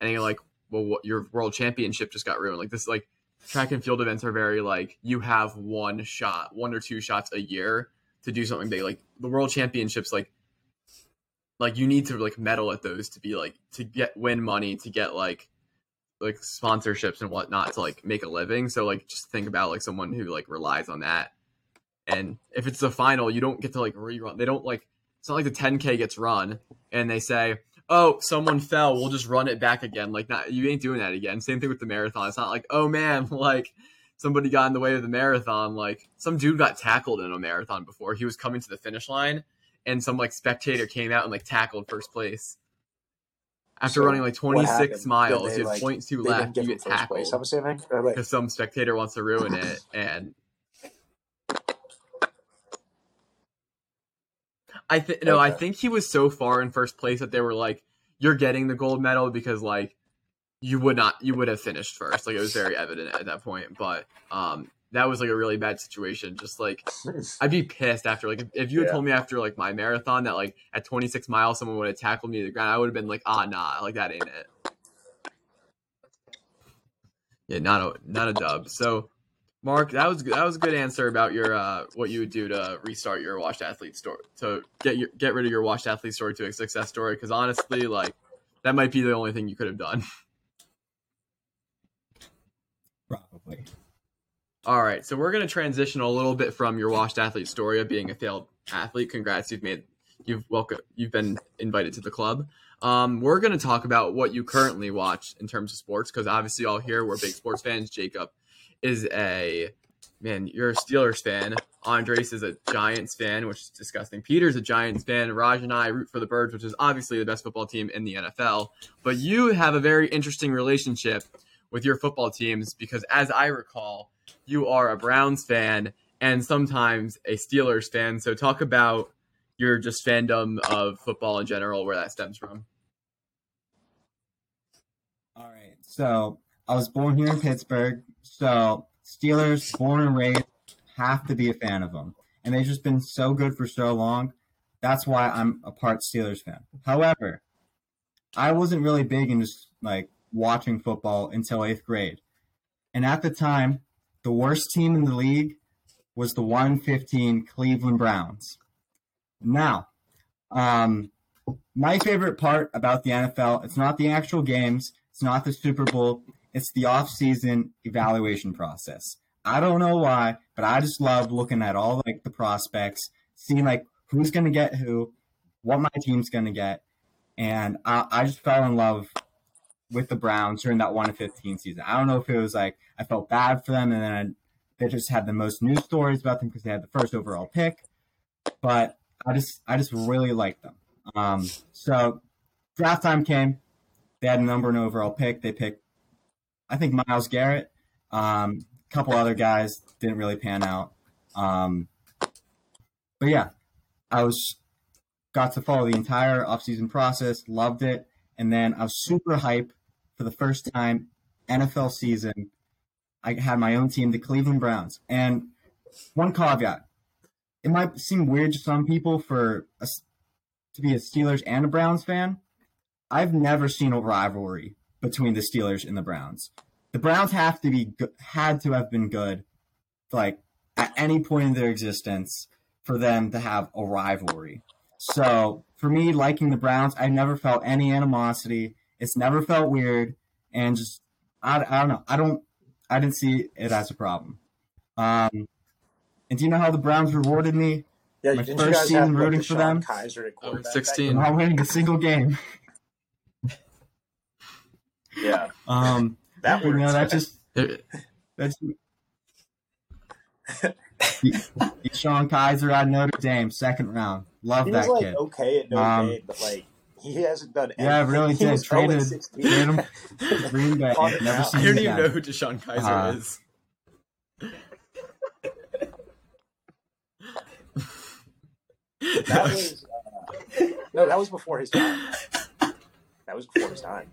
and you're like, well, what, your world championship just got ruined. Like this, like track and field events are very like you have one shot, one or two shots a year to do something big. Like the world championships, like like you need to like medal at those to be like to get win money to get like like sponsorships and whatnot to like make a living. So like just think about like someone who like relies on that. And if it's the final, you don't get to like rerun. They don't like it's not like the 10k gets run and they say, "Oh, someone fell. We'll just run it back again." Like not you ain't doing that again. Same thing with the marathon. It's not like, "Oh man, like somebody got in the way of the marathon." Like some dude got tackled in a marathon before. He was coming to the finish line and some like spectator came out and like tackled first place. After So, running like 26 miles, they, you have like, point two left, get you get first place, I'm tackled assuming. Or like, because some spectator wants to ruin it. And I think no, I think he was so far in first place that they were like, "You're getting the gold medal because like you would not, you would have finished first. Like it was very evident at that point. But um, that was like a really bad situation. Just like I'd be pissed after like if, if you had Yeah. told me after like my marathon that like at 26 miles someone would have tackled me to the ground, I would have been like, ah, nah, like that ain't it. Yeah, not a not a dub. So, Mark, that was that was a good answer about your uh what you would do to restart your washed athlete story to get your get rid of your washed athlete story to a success story. Because honestly, like that might be the only thing you could have done. Probably. All right, so we're gonna transition a little bit from your washed athlete story of being a failed athlete. Congrats, you've made you've welcome you've been invited to the club. Um, we're gonna talk about what you currently watch in terms of sports because obviously all here we're big sports fans. Jacob is a man, you're a Steelers fan. Andres is a Giants fan, which is disgusting. Peter's a Giants fan. Raj and I root for the Birds, which is obviously the best football team in the NFL. But you have a very interesting relationship with your football teams because, as I recall, you are a Browns fan and sometimes a Steelers fan. So talk about your just fandom of football in general, where that stems from. All right. So I was born here in Pittsburgh. So Steelers, born and raised, have to be a fan of them. And they've just been so good for so long. That's why I'm a part Steelers fan. However, I wasn't really big into like watching football until eighth grade. And at the time, the worst team in the league was the 115 Cleveland Browns. Now, um, my favorite part about the NFL, it's not the actual games, it's not the Super Bowl, it's the off-season evaluation process. I don't know why, but I just love looking at all like the prospects, seeing like who's going to get who, what my team's going to get, and I, I just fell in love with the Browns during that 1 to 15 season. I don't know if it was like I felt bad for them and then I, they just had the most news stories about them because they had the first overall pick, but I just I just really liked them. Um, so draft time came. They had a number one overall pick. They picked, I think, Myles Garrett. Um, a couple other guys didn't really pan out. Um, but yeah, I was got to follow the entire offseason process, loved it, and then I was super hype for the first time NFL season. I had my own team, the Cleveland Browns, and one caveat: it might seem weird to some people for a, to be a Steelers and a Browns fan. I've never seen a rivalry between the Steelers and the Browns. The Browns have to be had to have been good, like at any point in their existence, for them to have a rivalry. So for me, liking the Browns, I never felt any animosity. It's never felt weird, and just I, I don't know. I don't I didn't see it as a problem. Um, and do you know how the Browns rewarded me? Yeah, My didn't first you guys season have rooting for them? Kizer at quarterback that 16. year? Not winning a single game. Yeah, Um, that you know that just that's Sean Kizer at Notre Dame, second round. Love he that was like kid. okay at Notre Um, Dame, but like he hasn't done. Yeah, anything. really He did. was Traded, traded him Green Bay. Never seen I don't even know who DeShone Kizer Uh, is. That was uh, no, that was before his time. That was before his time.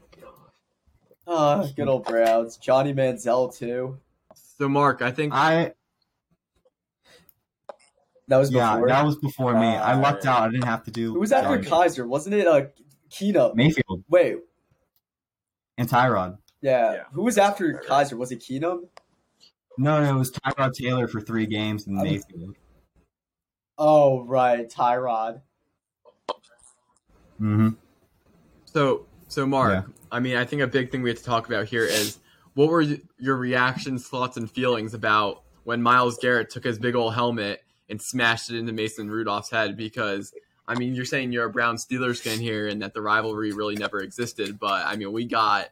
Ah, good old Browns. Johnny Manziel too. so Mark, I think I That was yeah, before. that was before me. I Uh, lucked out. I didn't have to do. Who was after Johnny. Kizer? Wasn't it uh, Keenum? Mayfield Wait, and Tyrod. yeah. Yeah. Who was after Kizer? Was it Keenum? No, no, it was Tyrod Taylor for three games and Um, Mayfield. Oh, right, Tyrod. Mm hmm so. So Mark, Yeah. I mean, I think a big thing we have to talk about here is what were your reactions, thoughts, and feelings about when Myles Garrett took his big old helmet and smashed it into Mason Rudolph's head? Because I mean, you're saying you're a Brown Steelers fan here, and that the rivalry really never existed. But I mean, we got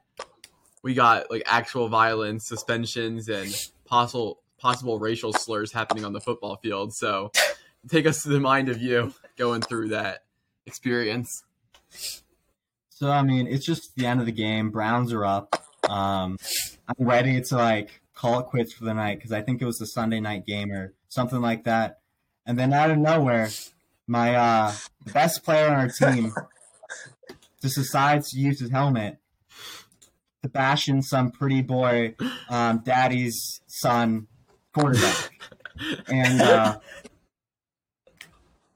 we got like actual violence, suspensions, and possible possible racial slurs happening on the football field. So, take us to the mind of you going through that experience. So I mean, it's just the end of the game. Browns are up. Um, I'm ready to like call it quits for the night because I think it was the Sunday night game or something like that. And then out of nowhere, my uh, best player on our team just decides to use his helmet to bash in some pretty boy, um, daddy's son quarterback. And uh,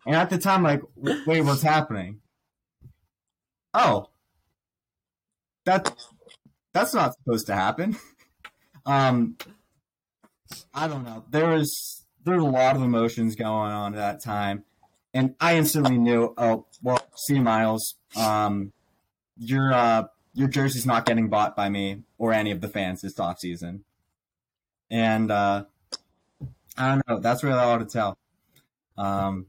and at the time, like, wait, what's happening? Oh, that that's not supposed to happen. Um, I don't know. There was there was a lot of emotions going on at that time, and I instantly knew. Oh, well, see, Myles, um, your uh, your jersey's not getting bought by me or any of the fans this off season, and uh, I don't know. That's really all to tell. Um,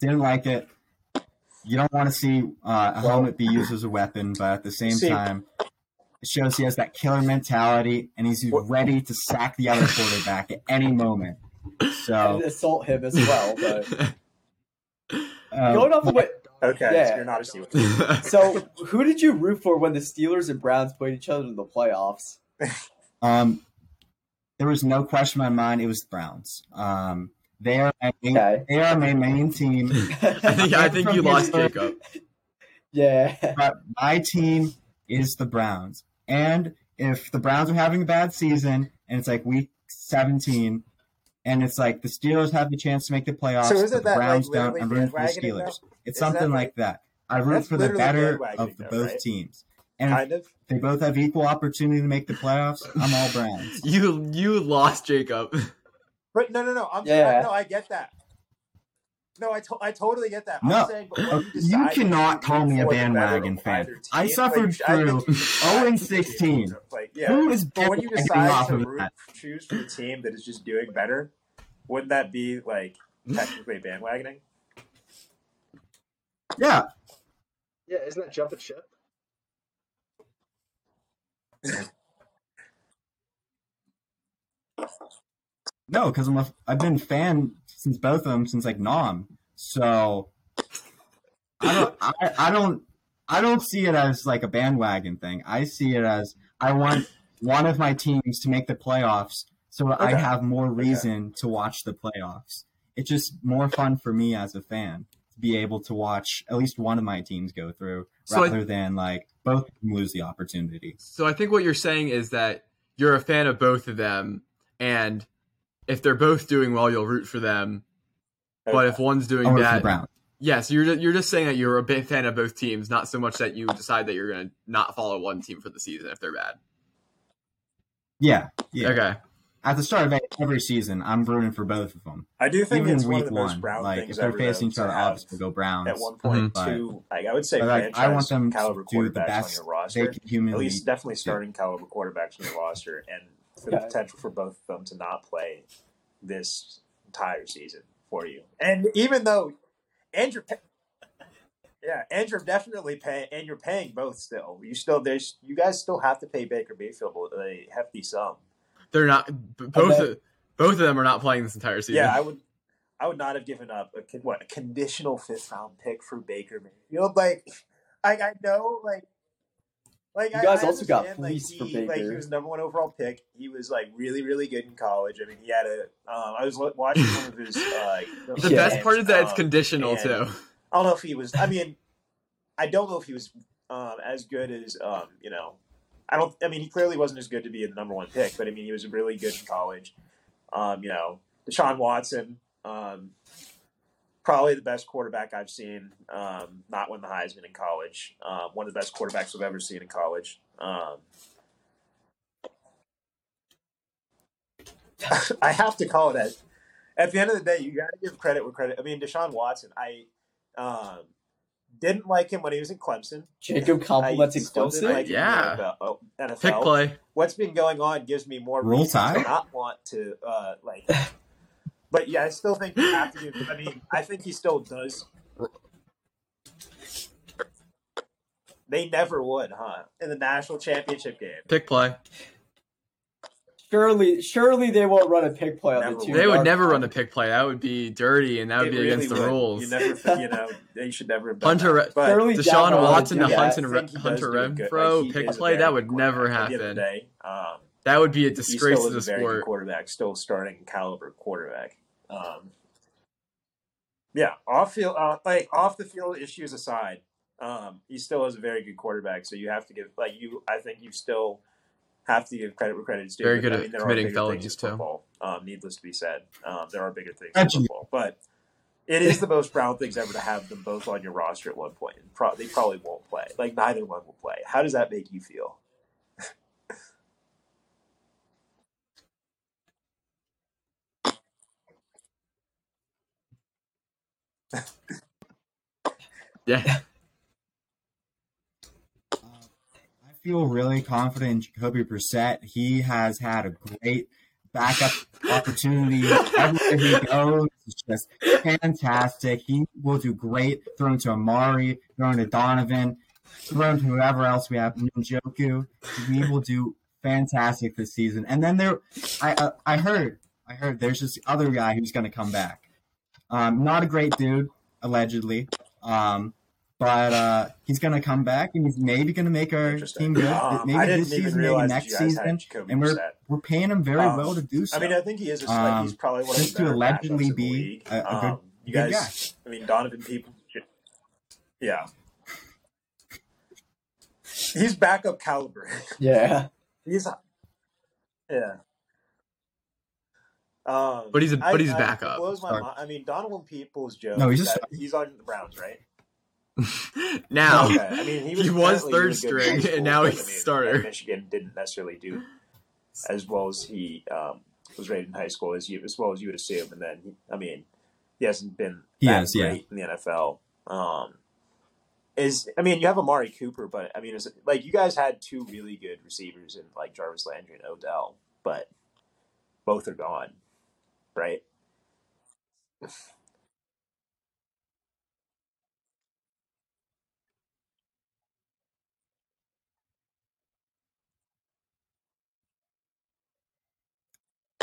didn't like it. You don't want to see uh, a helmet be used as a weapon, but at the same See- time, it shows he has that killer mentality and he's What- ready to sack the other quarterback at any moment. So, And assault him as well. But um, going off of what, Okay, Yeah. so you're not a Steelers. so who did you root for when the Steelers and Browns played each other in the playoffs? um, there was no question in my mind. It was the Browns. Um, they are my main, Okay. they are my main team. I think I think you lost Jacob. yeah. but my team is the Browns. And if the Browns are having a bad season and it's like week 17 and it's like the Steelers have the chance to make the playoffs, So isn't the that, Browns like, don't, I'm rooting for the Steelers. though? It's Isn't something that, like that. I root for the better of the though, both right? teams. And if Kind of. they both have equal opportunity to make the playoffs, I'm all Browns. You you lost Jacob. But no, no, no. I'm Yeah. no, I get that. No, I, to- I totally get that. I'm No, saying, but you, you cannot call me a root for the better bandwagon fan. team, I suffered oh I think through you 0 and 16. Like, yeah. Who is But when you decide off to of root, that? choose for the team that is just doing better, wouldn't that be like technically bandwagoning? Yeah, Yeah, isn't that jumping ship? No, because I'm a, I've been a fan since both of them since like Nom. So I don't, I, I don't, I don't see it as like a bandwagon thing. I see it as I want one of my teams to make the playoffs, so I have more reason to watch the playoffs. It's just more fun for me as a fan to be able to watch at least one of my teams go through, So I- rather than like both of them lose the opportunity. So I think what you're saying is that you're a fan of both of them, and if they're both doing well, you'll root for them. But if one's doing Or for bad, Browns. yeah, so you're ju- you're just saying that you're a big fan of both teams, not so much that you decide that you're going to not follow one team for the season if they're bad. Yeah, yeah. Okay, At the start of every season, I'm rooting for both of them. I do think Even it's in one week of the most one, Brown like if they're facing each other, to have obviously go Browns. at one point Mhm. two. Like I would say, like, I want them caliber to do the best on your they roster. can At least definitely starting caliber quarterbacks on your roster, and for the Okay. potential for both of them to not play this entire season for you. And even though Andrew, yeah, Andrew definitely pay, and you're paying both still. You still there's you guys still have to pay Baker Mayfield a hefty sum. they're not both. both of them are not playing this entire season. Yeah, I would. I would not have given up a what a conditional fifth round pick for Baker Mayfield. Like, I I know like. Like You guys I also got understand, like, fleeced for he, Like he was number one overall pick. He was like really, really good in college. I mean, he had a. Um, I was watching one of his. Uh, the Yeah. best part is that it's um, conditional too. I don't know if he was. I mean, I don't know if he was um, as good as um, you know. I don't. I mean, he clearly wasn't as good to be the number one pick, but I mean, he was really good in college. Um, you know, Deshaun Watson, um, probably the best quarterback I've seen. Um, not win the Heisman in college. Um, one of the best quarterbacks I've ever seen in college. Um, I have to call it that. At the end of the day, you got to give credit where credit. I mean, Deshaun Watson, I um, didn't like him when he was in Clemson. Jacob I complimenting still didn't Clemson. like him Yeah. in the NFL. oh, NFL. Pick play. What's been going on gives me more Roll reason To not want to uh, like. But yeah, I still think you have to give. I mean, I think he still does. They never would, huh? In the national championship game. Pick play. Surely, surely they won't run a pick play on Never the two. They would never run a pick play. That would be dirty, and that would It be really against the would. rules. You never, you know, they should never have done Hunter, that. But Surely Deshaun Down the Watson to yeah, Hunter, I think Hunter do. Renfro Like, pick play. That would never quarterback. At the end of the happen. day, um, That would be a he disgrace still to the is a very good sport. quarterback, still starting caliber quarterback. Um, yeah, off field, uh, like off the field issues aside, um, he still is a very good quarterback. So you have to give, like you, I think you still have to give credit where credit is due. Very But, good I mean, there are committing bigger felonies, things too. in football. Um, needless to be said, um, there are bigger things in football, but. It is the most proud things ever to have them both on your roster at one point. And Pro- they probably won't play. Like neither one will play. How does that make you feel? Yeah, I feel really confident in Jacoby Brissett. He has had a great backup opportunity everywhere he goes. It's just fantastic. He will do great. Throwing to Amari, throwing to Donovan, throwing to whoever else we have, Njoku. He will do fantastic this season. And then there, I uh, I heard, I heard there's this other guy who's going to come back. Um, not a great dude, allegedly. Um, but uh, he's going to come back and he's maybe going to make our team good. Um, maybe I didn't this season, maybe next you guys had season. And we're Brissett. we're paying him very Um, well to do so. I mean, I think he is. A, like, Um, he's probably one of just the to allegedly backups in the be a- a good- um, you good guys, I mean, Donovan people. Yeah, he's backup caliber. Yeah. he's yeah. Um, But he's a- I- but he's I- backup. It blows my mind. I mean, Donovan Peoples-Jones. No, he's a that- star. he's on the Browns, right? now Okay. I mean, he was, He was third really good in string, and now he's I mean, starter. Michigan didn't necessarily do as well as he um, was rated in high school as you as well as you would assume. And then, I mean, he hasn't been He that has, yeah. great in the NFL. Um, is I mean, you have Amari Cooper, but I mean, is it, like you guys had two really good receivers in like Jarvis Landry and Odell, but both are gone, right?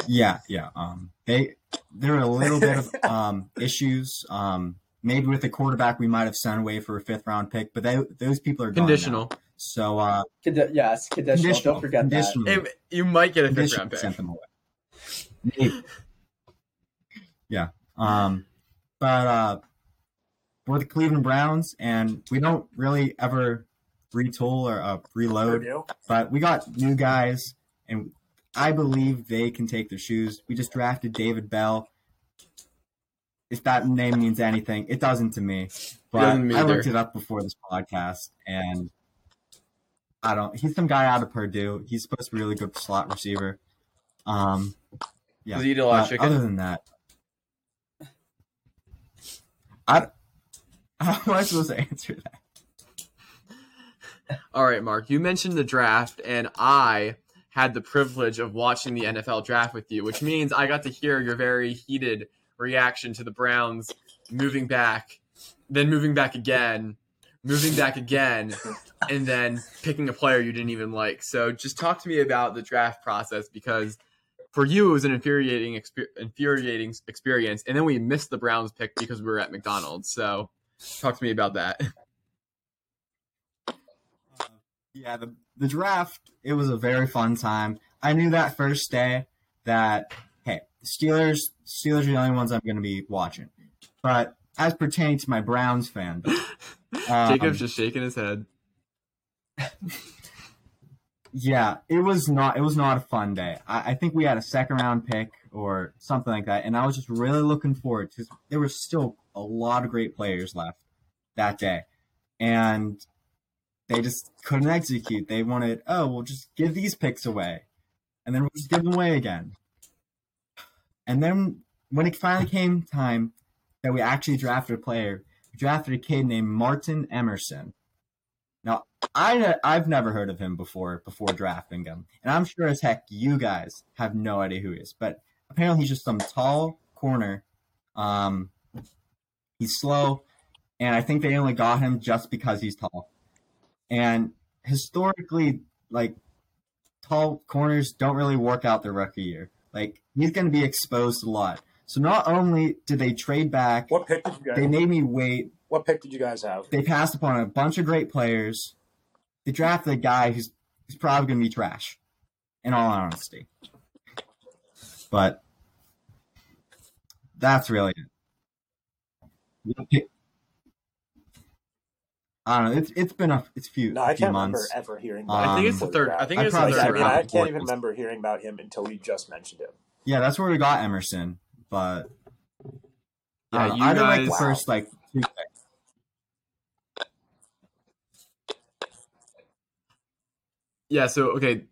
Yeah, yeah. Um, they there are a little bit of um issues. Um, maybe with the quarterback we might have sent away for a fifth round pick, but they, those people are gone now. Conditional. So uh, Condi- yes, conditional. conditional. Don't forget conditional. Hey, you might get a fifth Conditional round pick. sent them away. Maybe. Yeah. Um, but uh, we're the Cleveland Browns, and we don't really ever retool or uh, reload. But we got new guys, and I believe they can take their shoes. We just drafted David Bell. If that name means anything, it doesn't to me. But I looked it up before this podcast, and I don't. He's some guy out of Purdue. He's supposed to be a really good slot receiver. Um, yeah. Does he eat a lot of but chicken? Other than that, I. How am I supposed to answer that? All right, Mark, you mentioned the draft, and I had the privilege of watching the NFL draft with you, which means I got to hear your very heated reaction to the Browns moving back, then moving back again, moving back again, and then picking a player you didn't even like. So just talk to me about the draft process because for you it was an infuriating exper- infuriating experience, and then we missed the Browns pick because we were at McDonald's. So talk to me about that. Yeah, the the draft, it was a very fun time. I knew that first day that hey, Steelers Steelers are the only ones I'm going to be watching. But as pertaining to my Browns fan, um, Jacob's just shaking his head. yeah, it was not it was not a fun day. I, I think we had a second round pick or something like that, and I was just really looking forward to. There were still a lot of great players left that day, and they just couldn't execute. They wanted, oh, we'll just give these picks away, and then we'll just give them away again. And then when it finally came time that we actually drafted a player, we drafted a kid named Martin Emerson. I I've never heard of him before before drafting him, and I'm sure as heck you guys have no idea who he is. But apparently, he's just some tall corner. Um, he's slow, and I think they only got him just because he's tall. And historically, like tall corners don't really work out their rookie year. Like he's going to be exposed a lot. So not only did they trade back, What pick did you guys? they made me wait what pick did you guys have? they passed upon a bunch of great players. They drafted a guy who's who's probably going to be trash, in all honesty. But that's really it. I don't know. It's it's been a it's few No, I few can't remember months. ever hearing. Um, I think it's the third. I think I'd it's the third I mean. I can't even fourth. remember hearing about him until we just mentioned him. Yeah, that's where we got Emerson. But Yeah, I don't know, you I didn't like the guys- first like two Yeah, so okay.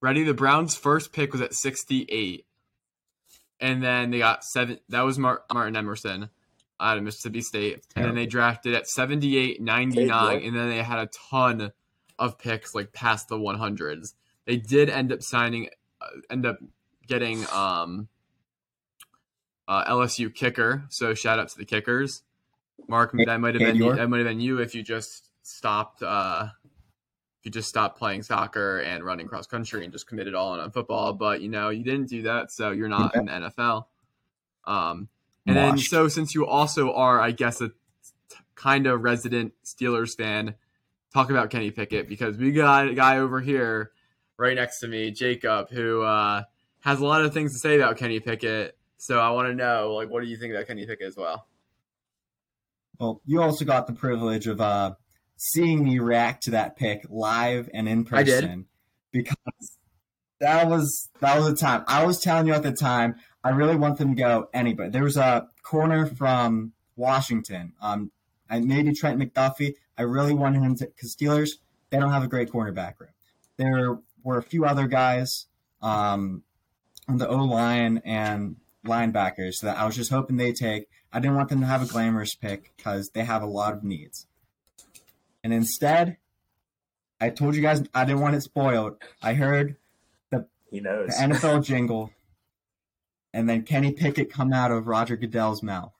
Ready? The Browns' first pick was at 68. And then they got seven. That was Mar- Martin Emerson out of Mississippi State. And then they drafted at 78, 99. And then they had a ton of picks like past the 100s. They did end up signing, uh, end up getting um, uh, LSU kicker. So shout out to the kickers. Mark, that might have been that might have been you if you just stopped. Uh, you just stopped playing soccer and running cross country and just committed all in on football, but you know you didn't do that, so you're not in the NFL. Um, and then so since you also are, I guess, a t- kind of resident Steelers fan, talk about Kenny Pickett because we got a guy over here right next to me, Jacob, who uh, has a lot of things to say about Kenny Pickett. So I want to know, like, what do you think about Kenny Pickett as well? Well, you also got the privilege of uh, seeing me react to that pick live and in I did. person because that was that was the time. I was telling you at the time, I really want them to go anybody. There was a corner from Washington, um, and maybe Trent McDuffie. I really wanted him to because Steelers they don't have a great cornerback room. There were a few other guys um, on the O line and linebackers that I was just hoping they take. I didn't want them to have a glamorous pick because they have a lot of needs. And instead, I told you guys I didn't want it spoiled. I heard He the. NFL jingle and then Kenny Pickett come out of Roger Goodell's mouth.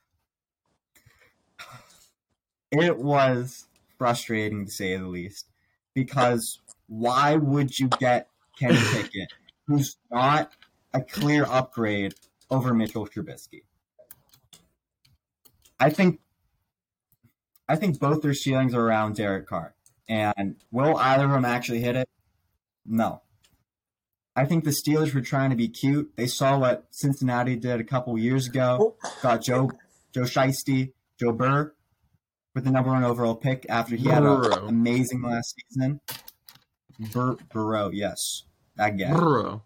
It was frustrating to say the least because why would you get Kenny Pickett, who's not a clear upgrade over Mitchell Trubisky? I think I think both their ceilings are around Derek Carr. And will either of them actually hit it? No. I think the Steelers were trying to be cute. They saw what Cincinnati did a couple years ago. Got Joe Joe Shiesty, Joe Burr with the number one overall pick after he had an amazing last season. Bur- Burrow, yes. That guy. Bro.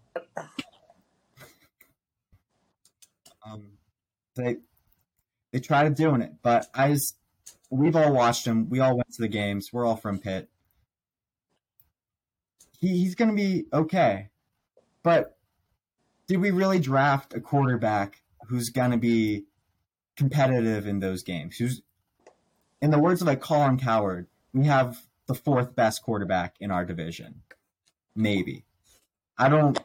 Um, they they tried doing it, but I just we've all watched him. We all went to the games. We're all from Pitt. He, he's going to be okay, but did we really draft a quarterback who's going to be competitive in those games? Who's, in the words of like Colin Cowherd, we have the fourth best quarterback in our division, maybe. I don't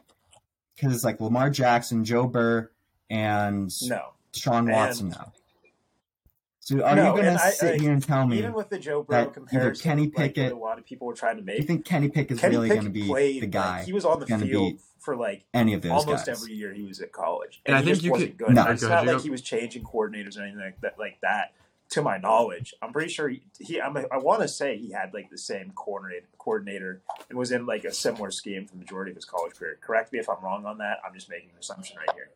because it's like Lamar Jackson, Joe Burr, and No. And- Watson now. So are No, you going to sit I- here and tell me Even with the Joe Burrow either comparison, Kenny like, Pickett- a lot of people were trying to make. you think Kenny Pick is Kenny really going to be played, the guy? Like, he was on the field for like any of those almost guys? every year he was at college, And I he think just you wasn't could- good. No. It's ahead, not like Jacob. he was changing coordinators or anything like that. Like that, to my knowledge, I'm pretty sure he. he I'm, I want to say he had like the same coordinator, coordinator, and was in like a similar scheme for the majority of his college career. Correct me if I'm wrong on that. I'm just making an assumption right here.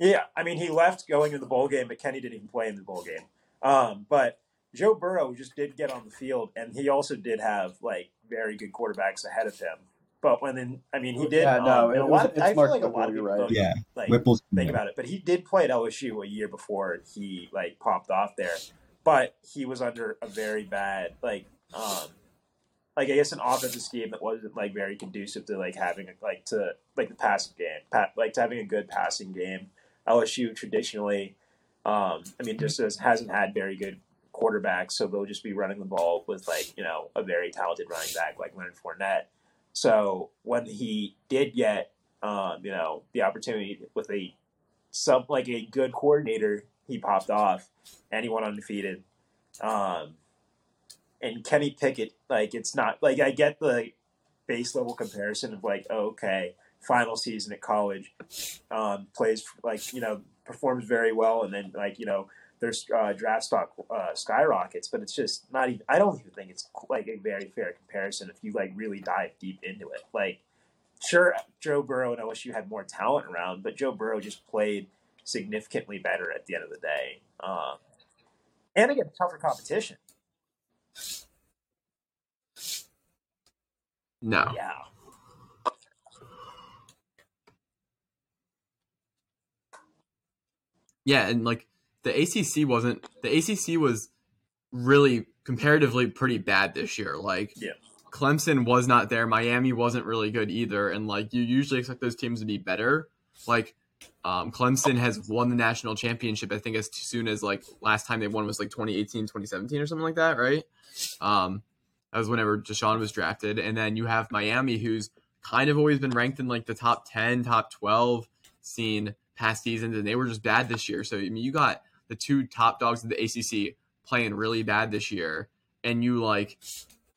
Yeah, I mean, he left going to the bowl game, but Kenny didn't even play in the bowl game. Um, but Joe Burrow just did get on the field, and he also did have like very good quarterbacks ahead of him. But when then, I mean, he did. Yeah, no, um, and it a was- lot. it's I feel Mark like a lot of you're people right. don't Yeah, like Whipple's think about it. But he did play at LSU a year before he like popped off there. But he was under a very bad like um like I guess an offensive scheme that wasn't like very conducive to like having a like to like the passing game, pa- like to having a good passing game. LSU traditionally, um, I mean, just as, hasn't had very good quarterbacks, so they'll just be running the ball with like you know a very talented running back like Leonard Fournette. So when he did get um, you know the opportunity with a some like a good coordinator, he popped off and he went undefeated. Um, and Kenny Pickett, like it's not like I get the base level comparison of like oh, okay, final season at college, um, plays like you know performs very well, and then like you know there's uh, draft stock uh, skyrockets, but it's just not even. I don't even think it's like a very fair comparison if you like really dive deep into it. Like, sure, Joe Burrow and LSU had more talent around, but Joe Burrow just played significantly better at the end of the day, um, and again, tougher competition. No. Yeah. Yeah, and like the ACC wasn't the ACC was really comparatively pretty bad this year. Like Yeah. Clemson was not there, Miami wasn't really good either, and like you usually expect those teams to be better. Like um, Clemson has won the national championship. I think as soon as like last time they won was like 2018, 2017 or something like that, right? Um, that was whenever Deshaun was drafted, and then you have Miami, who's kind of always been ranked in like the top 10, top 12 seen past seasons, and they were just bad this year. So I mean, you got the two top dogs of the ACC playing really bad this year, and you like,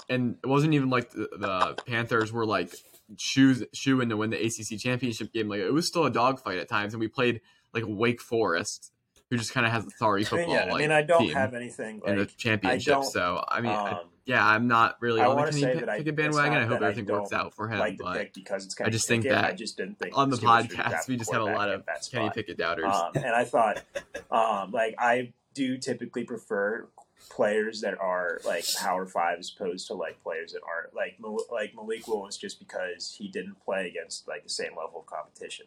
and it wasn't even like the, the Panthers were like shoes shoeing to win the ACC championship game. Like it was still a dogfight at times, and we played like Wake Forest, who just kind of has a sorry I football. yeah, I mean, I don't have anything in the championship. So I mean, I- um, yeah, I'm not really I on the Pick- that I- Pickett it's bandwagon. I hope that I everything works out for him. like but because it's I just think Pickett. I that just didn't think on the podcast, we just have a lot of that Kenny. Pickett doubters. Um, and I thought, um, like, I do typically prefer players that are like Power Five as opposed to like players that aren't like Mal- like Malik Willis, just because he didn't play against like the same level of competition.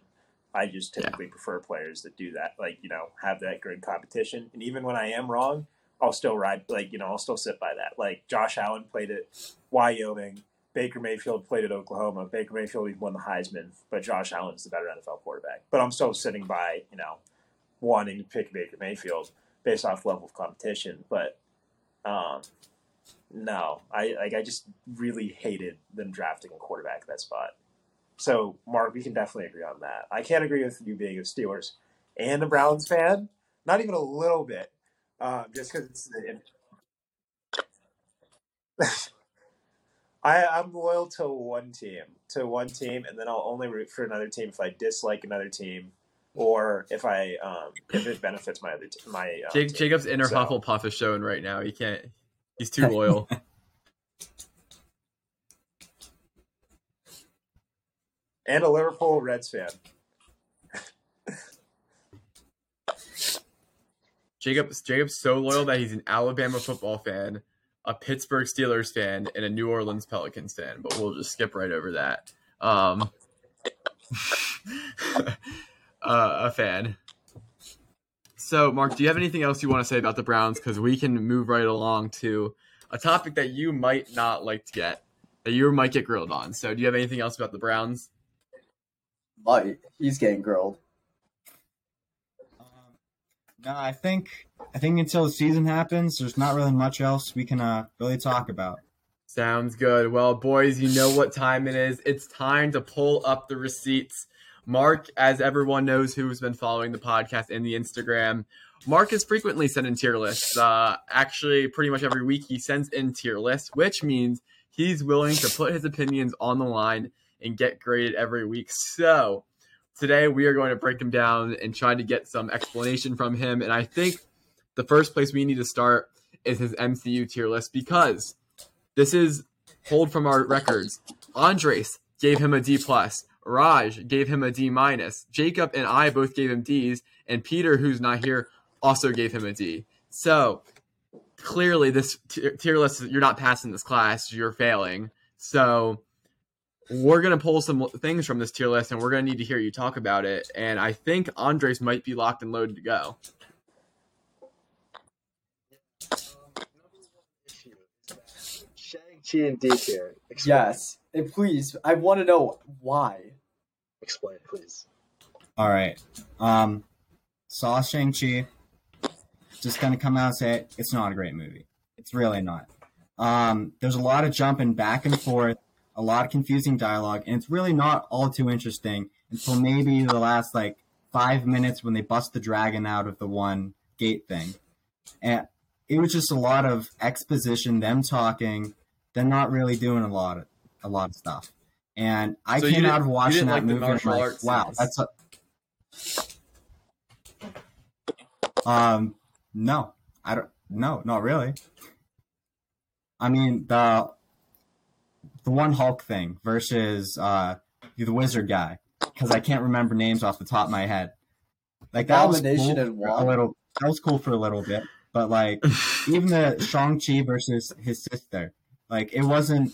I just typically prefer players that do that, like you know, have that good competition. And even when I am wrong, I'll still ride, like you know, I'll still sit by that. Like Josh Allen played at Wyoming. Baker Mayfield played at Oklahoma. Baker Mayfield won the Heisman, but Josh Allen's the better NFL quarterback. But I'm still sitting by, you know, wanting to pick Baker Mayfield based off level of competition. But um, no, I like I just really hated them drafting a quarterback at that spot. So Mark, we can definitely agree on that. I can't agree with you being a Steelers and a Browns fan, not even a little bit, uh, just because it's. I, I'm loyal to one team, to one team, and then I'll only root for another team if I dislike another team. or if I um, if it benefits my other t- my um, Jake, team. Jacob's inner So- Hufflepuff is showing right now. He can't. He's too loyal. And a Liverpool Reds fan. Jacob's Jacob's so loyal that he's an Alabama football fan, a Pittsburgh Steelers fan, and a New Orleans Pelicans fan. But we'll just skip right over that. Um, uh, a fan. So, Mark, do you have anything else you want to say about the Browns? Because we can move right along to a topic that you might not like to get, that you might get grilled on. So, do you have anything else about the Browns? Might. He's getting grilled. Um, no, I think I think until the season happens, there's not really much else we can uh, really talk about. Sounds good. Well, boys, you know what time it is. It's time to pull up the receipts. Mark, as everyone knows who's been following the podcast and the Instagram, Mark is frequently sending tier lists. Uh, actually, pretty much every week he sends in tier lists, which means he's willing to put his opinions on the line and get graded every week. So today we are going to break him down and try to get some explanation from him. And I think the first place we need to start is his MCU tier list because this is pulled from our records. Andres gave him a D plus. Raj gave him a D minus. Jacob and I both gave him D's, and Peter, who's not here, also gave him a D. So clearly, this tier tier list you're not passing this class. You're failing. So we're gonna pull some things from this tier list, and we're gonna need to hear you talk about it. And I think Andres might be locked and loaded to go. Um, number one issue is that Shang-Chi and D tier. Yes. And please, I want to know why. Explain, please. All right. Um, saw Shang Chi. Just gonna come out and say it, it's not a great movie. It's really not. Um, there's a lot of jumping back and forth, a lot of confusing dialogue, and it's really not all too interesting until maybe the last like five minutes when they bust the dragon out of the one gate thing. And it was just a lot of exposition, them talking, them not really doing a lot of a lot of stuff. And I So came out of watching that like movie and I'm like, wow, scenes? that's a um, no, I don't. No, not really. I mean the the one Hulk thing versus uh the wizard guy because I can't remember names off the top of my head. Like that was cool and for a little. That was cool for a little bit, but like even the Shang Chi versus his sister, like it wasn't.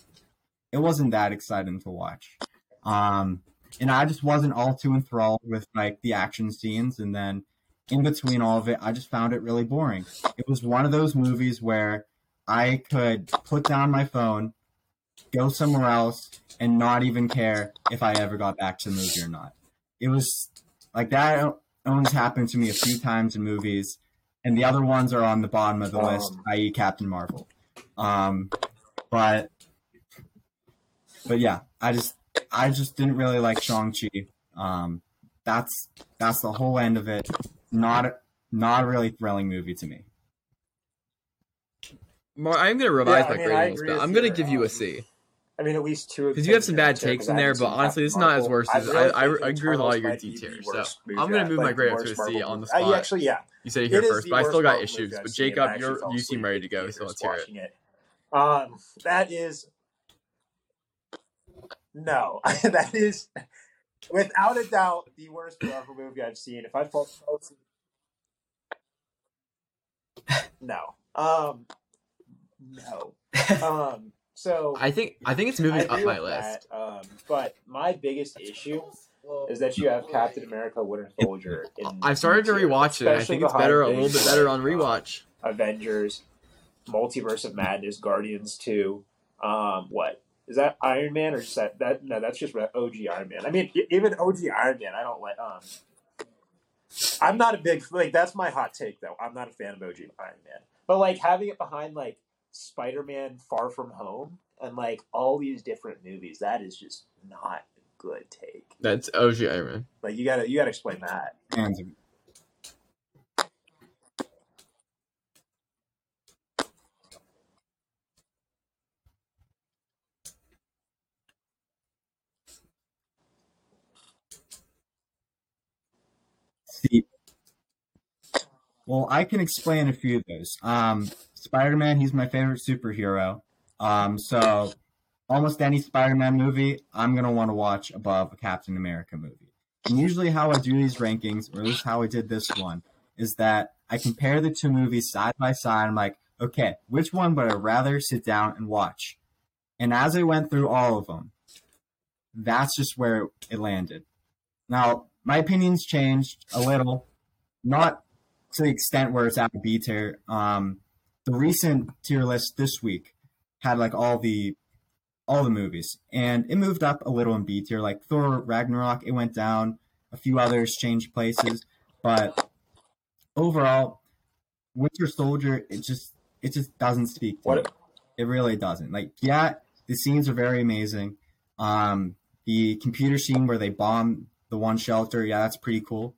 It wasn't that exciting to watch. Um, and I just wasn't all too enthralled with like the action scenes and then in between all of it i just found it really boring it was one of those movies where i could put down my phone go somewhere else and not even care if i ever got back to the movie or not. It was like that only happened to me a few times in movies and the other ones are on the bottom of the list Um, i.e captain marvel. Um, but but yeah i just i just didn't really like shang-chi. Um, that's that's the whole end of it. Not not a really thrilling movie to me. Mark, I'm gonna revise Yeah, I my mean, grade I a little agree I'm gonna give you a C. um, C I mean, at least two because you have some bad takes in there, but honestly, it's not as worse as I, I, I agree with all your D. So I'm gonna move like, my grade up to a C on the movie. Uh, spot. actually, yeah. You say It here first, but I still got issues. But seen, and I Jacob, you're you seem ready to go, so let's hear it. it. Um, that is no, that is without a doubt the worst Marvel movie I've seen. If I fell asleep, no, um, no, um. So I think I think it's moving up my list. that, um, but my biggest issue is that you have Captain America: Winter Soldier. I've started to rewatch it. I think it's better, a little bit better on um, rewatch. Avengers, Multiverse of Madness, Guardians Two. Um, what is that? Iron Man or just that? That no, that's just OG Iron Man. I mean, even OG Iron Man, I don't like. Um, I'm not a big like. That's my hot take, though. I'm not a fan of OG Iron Man, but like having it behind like Spider Man Far From Home and like all these different movies, that is just not a good take. That's OG Iron Man. Like you gotta you gotta explain that. Fans of See, well, I can explain a few of those. Um, Spider Man, he's my favorite superhero. Um, so almost any Spider Man movie, I'm gonna want to watch above a Captain America movie. And usually, how I do these rankings, or at least how I did this one, is that I compare the two movies side by side. I'm like, okay, which one would I rather sit down and watch? And as I went through all of them, that's just where it landed. Now, my opinions changed a little, not to the extent where it's at a B tier. Um, the recent tier list this week had like all the all the movies, and it moved up a little in B tier. Like Thor Ragnarok, it went down. A few others changed places, but overall, Winter Soldier, it just it just doesn't speak to What- me. It really doesn't. Like, yeah, the scenes are very amazing. Um, the computer scene where they bomb the one shelter, yeah, that's pretty cool.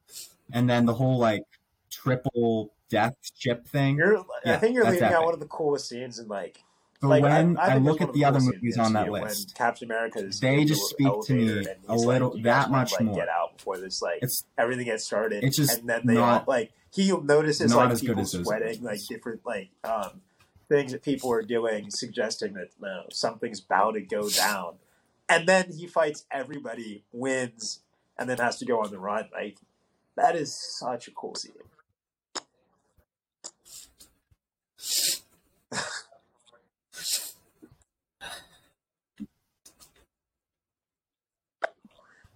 And then the whole like triple death ship thing. You're, I think you're leaving out one of the coolest scenes in like. But like when I, think look at the other movies on that list, Captain America is they just speak to me a little- like, that much like, more. Get out before this like it's everything gets started. It's just and then they not- all like he notices not like people sweating, like different like um things that people are doing, suggesting that no, something's bound to go down. And then he fights everybody, wins, and then has to go on the run. Like that is such a cool scene.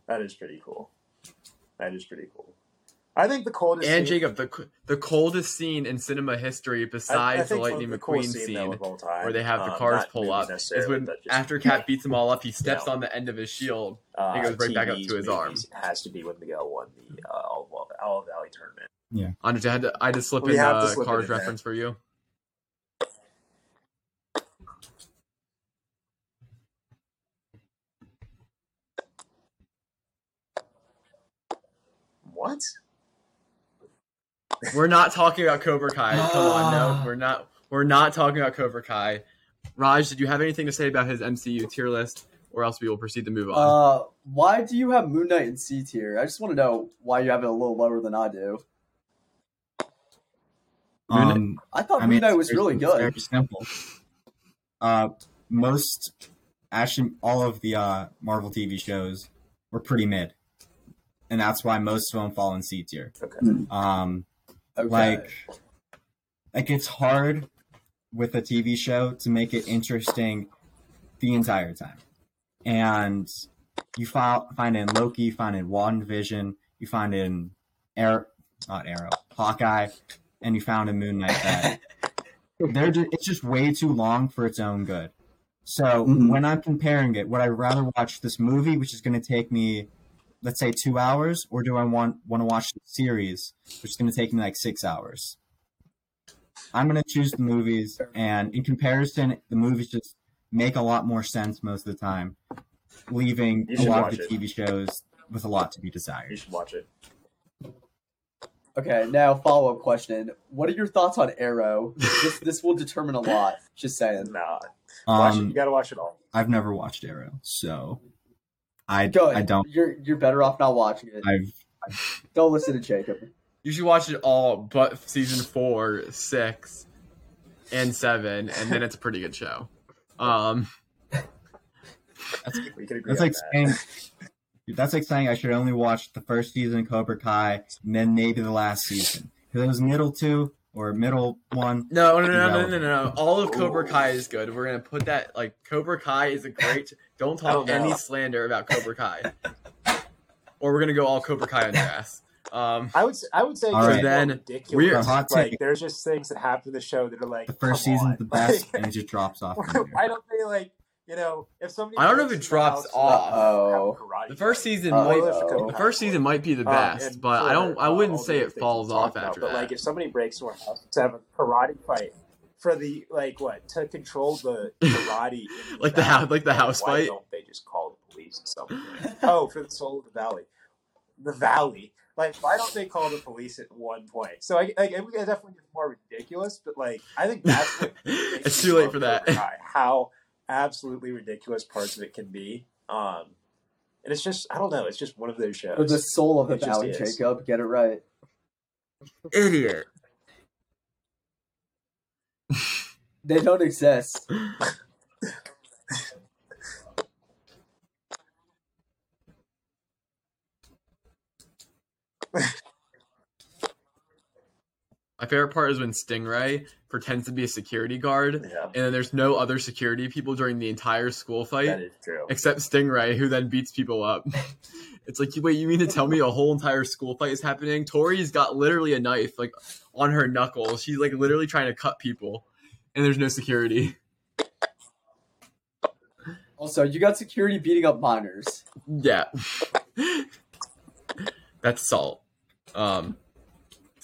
That is pretty cool. That is pretty cool. I think the coldest And scene, Jacob, the the coldest scene in cinema history I- I besides the Lightning the McQueen scene, scene, of all time, where they have the um, cars not pull up, is when but just, after Cap beats them all up, he steps know. on the end of his shield. uh, he goes right back up to his arm. It has to be when Miguel won the uh, All All Valley tournament. Andre, I had to, I had to slip We in have the slip it cars in there. reference for you. What? We're not talking about Cobra Kai. Come on, Ah. no, we're not. We're not talking about Cobra Kai. Raj, did you have anything to say about his MCU tier list, or else we will proceed to move on? Uh, why do you have Moon Knight in C tier? I just want to know why you have it a little lower than I do. Um, I thought I Moon mean, Knight was really good. Very simple. Uh, most, actually, all of the uh, Marvel TV shows were pretty mid, and that's why most of them fall in C tier. Okay. Um, Okay. like, like it's hard with a TV show to make it interesting the entire time, and you find find it in Loki, you find it in WandaVision, you find it in Arrow, not Arrow, Hawkeye, and you found in Moon Knight that they're just, it's just way too long for its own good. So Mhm. when I'm comparing it, would I rather watch this movie, which is going to take me, let's say, two hours, or do I want want to watch the series, which is going to take me like six hours? I'm going to choose the movies, and in comparison, the movies just make a lot more sense most of the time, leaving a lot of the it. TV shows with a lot to be desired. You should watch it. Okay, now follow up question. What are your thoughts on Arrow? this this will determine a lot. Just saying. Nah, watch it. You Um, gotta watch it all. I've never watched Arrow, so I Good. I don't. You're you're better off not watching it. I've Don't listen to Jacob. You should watch it all, but season four, six, and seven, and then it's a pretty good show. Um, We can agree That's like that. saying that's like saying I should only watch the first season of Cobra Kai and then maybe the last season. Because it was middle two or middle one. no, no, no, no, no, no, no, no. All of Cobra Kai is good. We're gonna put that like Cobra Kai is a great. Don't I don't talk any know. slander about Cobra Kai, or we're gonna go all Cobra Kai on your ass. Um, I would I would say right. Then ridiculous. we're- Hot like take. there's just things that happen in the show that are like The first come season's on. the best Like, and it just drops off. from why don't they like you know if somebody I don't know if it drops off. Uh-oh. have a karate the first season Uh, might. Uh-oh. The first season might be the Um, best, and but I don't. I uh, wouldn't all say it falls off about, after but that. like if somebody breaks into a house to have a karate fight for the like what to control the karate Like the house, like the house why fight? don't they just call the police or something? oh for the soul of the valley the valley like why don't they call the police at one point so I like it definitely gets more ridiculous but like I think that's what it's too late for that. How absolutely ridiculous parts of it can be um and it's just I don't know it's just one of those shows Or the soul of the It valley. Jacob. Get it right. Idiot. They don't exist. My favorite part is when Stingray pretends to be a security guard, Yeah, and then there's no other security people during the entire school fight is true. except Stingray, who then beats people up. it's like, wait, you mean to tell me a whole entire school fight is happening? Tori's got literally a knife like on her knuckles. She's like literally trying to cut people, and there's no security. Also, you got security beating up minors. Yeah. That's salt. Um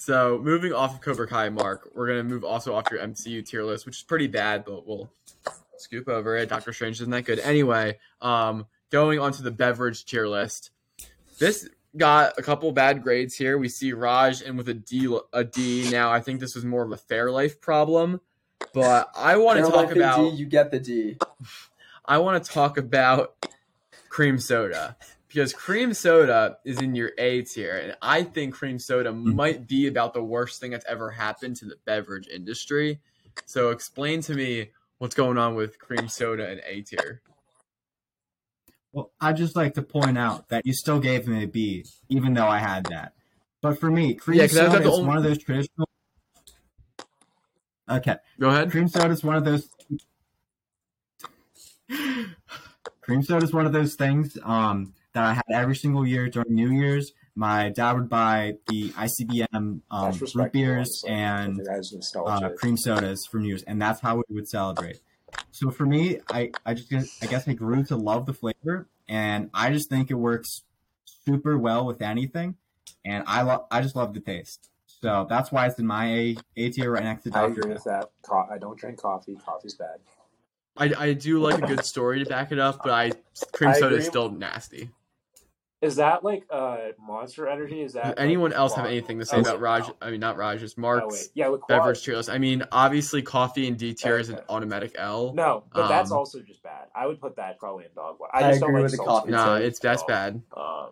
so moving off of Cobra Kai, Mark, we're gonna move also off your MCU tier list, which is pretty bad, but we'll scoop over it. Doctor Strange isn't that good. Anyway, um going onto the beverage tier list. This got a couple bad grades here. We see Raj in with a D a D. Now I think this was more of a Fairlife problem. But I want to talk about D, you get the D. I want to talk about cream soda because cream soda is in your A tier, and I think cream soda might be about the worst thing that's ever happened to the beverage industry. So, explain to me what's going on with cream soda and A tier. Well, I'd just like to point out that you still gave me a B, even though I had that. But for me, cream Yeah, soda is only- one of those traditional. Okay, Go ahead. cream soda is one of those. cream soda is one of those things um, that I had every single year during New Year's. My dad would buy the IBC um, root beers honestly. and uh, cream sodas for New Year's, and that's how we would celebrate. So for me, I, I just I guess I grew to love the flavor, and I just think it works super well with anything, and I love I just love the taste. So that's why it's in my A, A tier right next to I Dr. agree with that. Co- I don't drink coffee. Coffee's bad. I, I do like a good story to back it up, but I cream I soda is still nasty. Is that like uh Monster Energy? Is that Does like, anyone else have anything to say Oh, about Raj? no. I mean, not Raj, just Oh, Mark's. Yeah, with Quad. beverage tier list. I mean, obviously, coffee and D tier is an Okay. automatic L. No, but that's Um, also just bad. I would put that probably in dog water. I, I just don't agree like with the coffee to it. No, too. it's that's So, bad. Um,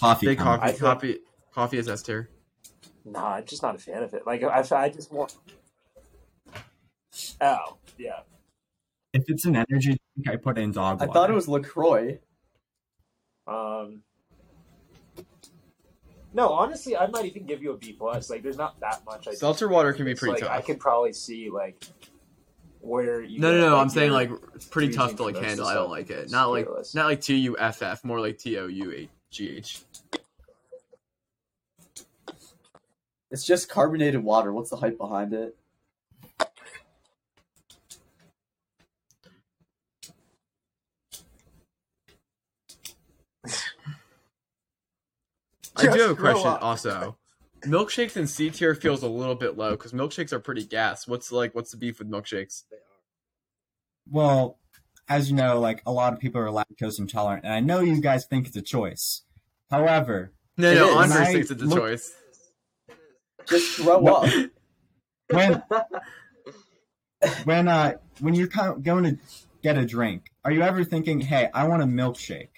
Coffee. Big coffee, I think- coffee, coffee is S tier. nah, I'm just not a fan of it. Like I, I just want. Oh yeah. If it's an energy drink, I put in dog I water. thought it was LaCroix. Um. No, honestly, I might even give you a B plus. Like, there's not that much. I Seltzer water can be It's pretty like, tough. I could probably see like where you. No, no, get, no. like, I'm saying like it's pretty tough to like handle. I don't like it. Not like fearless. not like T U F F. More like T O U G H. It's just carbonated water. What's the hype behind it? I do have a question up. also. Milkshakes in C tier feels a little bit low because milkshakes are pretty gas. What's like what's the beef with milkshakes? Well, as you know, like a lot of people are lactose intolerant, and I know you guys think it's a choice. However, No, It no, is. Andre I thinks it's a look- choice. Just throw up. when when uh when you're co- going to get a drink, are you ever thinking, "Hey, I want a milkshake"?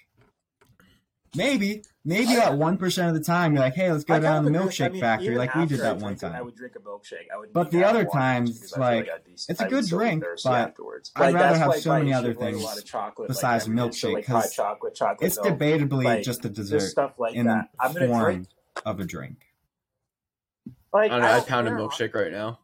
Maybe, maybe that one percent of the time, you're like, "Hey, let's go I down to the of agree. milkshake I mean, factory," like we did that one drink it, I time. would drink a milkshake. I would. But the other times, because I feel like, be- it's a I'd good still drink, but afterwards. I'd Like, rather have so many other like a things lot of chocolate, besides like, everything. So, milkshake, like hot 'cause chocolate, chocolate It's milk, debatably like, just a dessert stuff like in that. the I'm gonna form drink. of a drink. Like, I don't know. I'd pound a milkshake right now.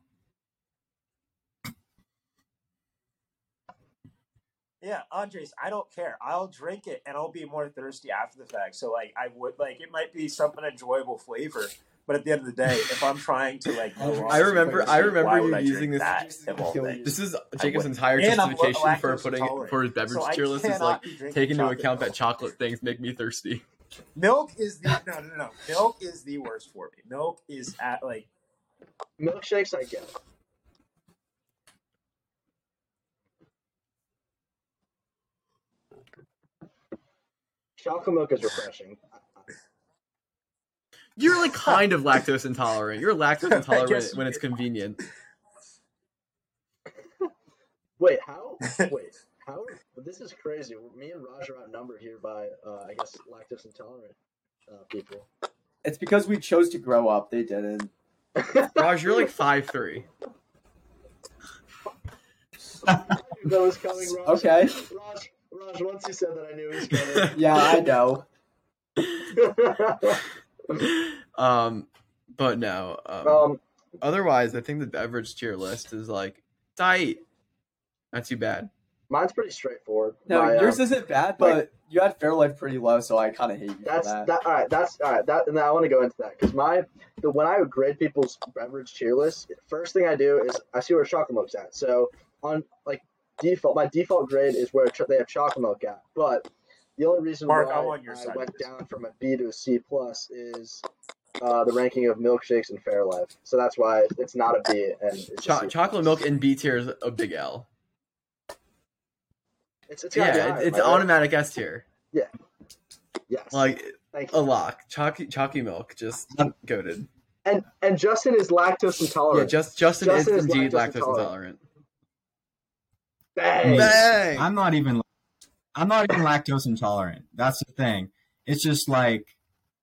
Yeah, Andres, I don't care. I'll drink it and I'll be more thirsty after the fact. So like I would like it might be some enjoyable flavor, but at the end of the day, if I'm trying to like um, no I remember- I remember you I using this- that of all things? This is Jacob's entire And justification for putting intolerant. for his beverage So tier list is like be take into chocolate account that chocolate things make me thirsty. Milk is the no no no. Milk is the worst for me. Milk is at like Milkshakes, I get. Chocolate milk is refreshing. You're like kind of lactose intolerant. You're lactose intolerant when it's convenient. Wait, how? Wait, how? This is crazy. Me and Raj are outnumbered here by, uh, I guess, lactose intolerant uh, people. It's because we chose to grow up. They didn't. Raj, you're like five three. I knew that was coming, Raj. Okay. Raj, Raj, once you said that, I knew it was coming. Yeah, I know. um, but no. Um, um, otherwise, I think the beverage tier list is like tight. Not too bad. mine's pretty straightforward. No, My, yours um, isn't bad, but you had Fairlife pretty low, so I kind of hate you That's for that. that. All right. That's all right. That and I want to go into that because my the when I would grade people's beverage tier list, first thing I do is I see where chocolate milk's at. So on like default, my default grade is where they have chocolate milk at. But the only reason Mark, why I'm your I went down from a B to a C plus is uh, the ranking of milkshakes and Fairlife. So that's why it's not a B and it's Cho- C chocolate milk in B tier is a big L. It's, it's gotta be Yeah, higher, it's right? automatic S tier. Yeah. Yes. Like Thank a lock. Chalky, chalky milk, just goaded. And and Justin is lactose Yeah, intolerant. just Justin, Justin is is indeed lactose lactose intolerant. intolerant. Bang. Bang! I'm not even I'm not even lactose intolerant. That's the thing. It's just like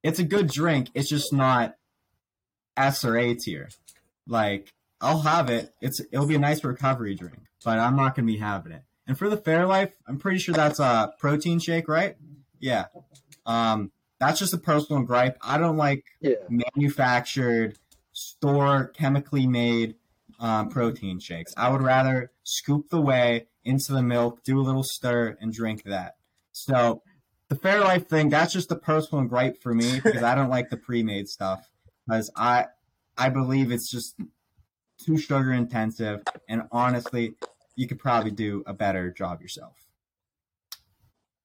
it's a good drink. It's just not S or A tier. Like I'll have it. It's it'll be a nice recovery drink, but I'm not gonna be having it. And for the Fairlife, I'm pretty sure that's a protein shake, right? Yeah. Um, that's just a personal gripe. I don't like Yeah. manufactured, store chemically made um, protein shakes. I would rather scoop the whey into the milk, do a little stir, and drink that. So the Fairlife thing, that's just a personal gripe for me because I don't like the pre-made stuff because I I believe it's just too sugar intensive, and honestly, you could probably do a better job yourself.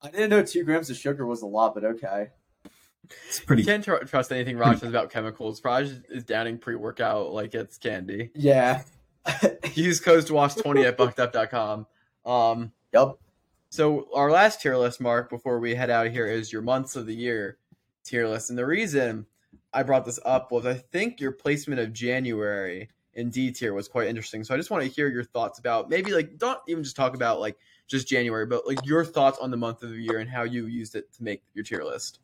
I didn't know two grams of sugar was a lot, but okay. It's You pretty. can't tr- trust anything Raj says about chemicals. Raj is downing pre-workout like it's candy. Yeah. Use code WASHED20 at buckedup.com. Um, Yup. so our last tier list, Mark, before we head out here, is your months of the year tier list. And the reason I brought this up was I think your placement of January in D tier was quite interesting. So I just want to hear your thoughts about maybe like don't even just talk about like just January, but like your thoughts on the month of the year and how you used it to make your tier list.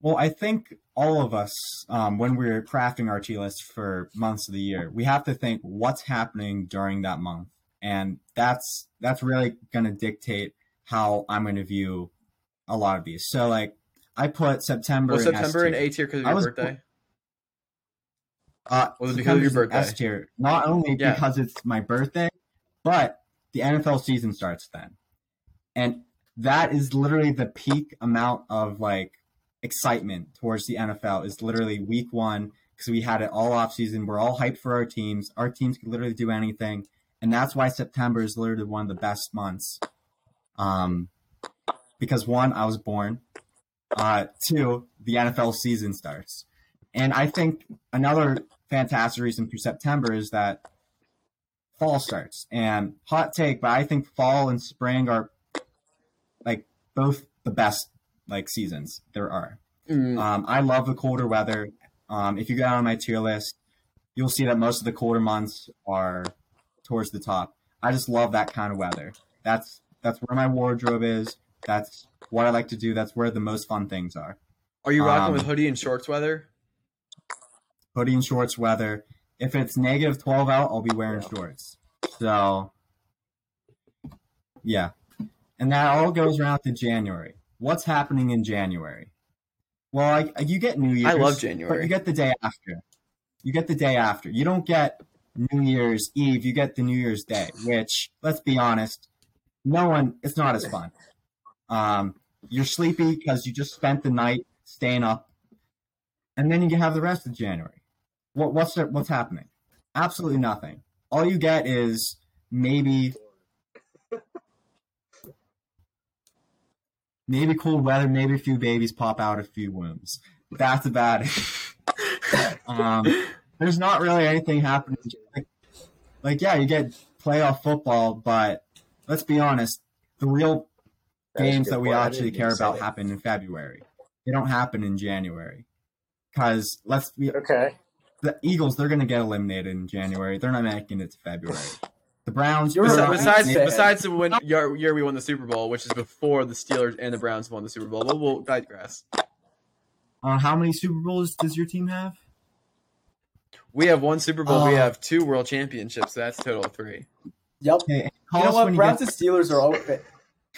Well, I think all of us, um, when we're crafting our tier list for months of the year, we have to think what's happening during that month, and that's that's really going to dictate how I'm going to view a lot of these. So, like, I put September. Was in September in A tier. tier because of your was- birthday? Uh, Was it because of your birthday? S tier, not only Yeah. because it's my birthday, but the NFL season starts then, and that is literally the peak amount of like excitement towards the NFL. Is literally week one because we had it all off season. We're all hyped for our teams. Our teams can literally do anything, and that's why September is literally one of the best months. Um, because one, I was born. Uh, two, the NFL season starts. And I think another fantastic reason for September is that fall starts. And hot take, but I think fall and spring are like both the best like seasons there are. Mm, Um, I love the colder weather. Um, if you go down on my tier list, you'll see that most of the colder months are towards the top. I just love that kind of weather. That's that's where my wardrobe is. That's what I like to do. That's where the most fun things are. Are you rocking um, with hoodie and shorts weather? hoodie and shorts weather. If it's negative 12 out, I'll be wearing shorts. So, yeah. And that all goes around to January. What's happening in January? Well, I, you get New Year's. I love But January. you get the day after. You get the day after. You don't get New Year's Eve. You get the New Year's Day, which, let's be honest, no one, it's not as fun. Um, you're sleepy because you just spent the night staying up. And then you can have the rest of January. What, what's what's happening? Absolutely nothing. All you get is maybe maybe cool weather, maybe a few babies pop out, of a few wombs. That's about it. um, there's not really anything happening. Like, like, yeah, you get playoff football, but let's be honest, the real That's a games that we point. Actually care about that. happen in February. They don't happen in January. Because let's be Okay. the Eagles, they're going to get eliminated in January. They're not making it to February. The Browns. You're Besi- a were- besides, besides the win, year, year we won the Super Bowl, which is before the Steelers and the Browns won the Super Bowl. We'll, we'll digress. Uh, how many Super Bowls does your team have? We have one Super Bowl. we Oh. have two World Championships. So that's total of three. Yep. Okay, You know what? when Browns and Steelers are always,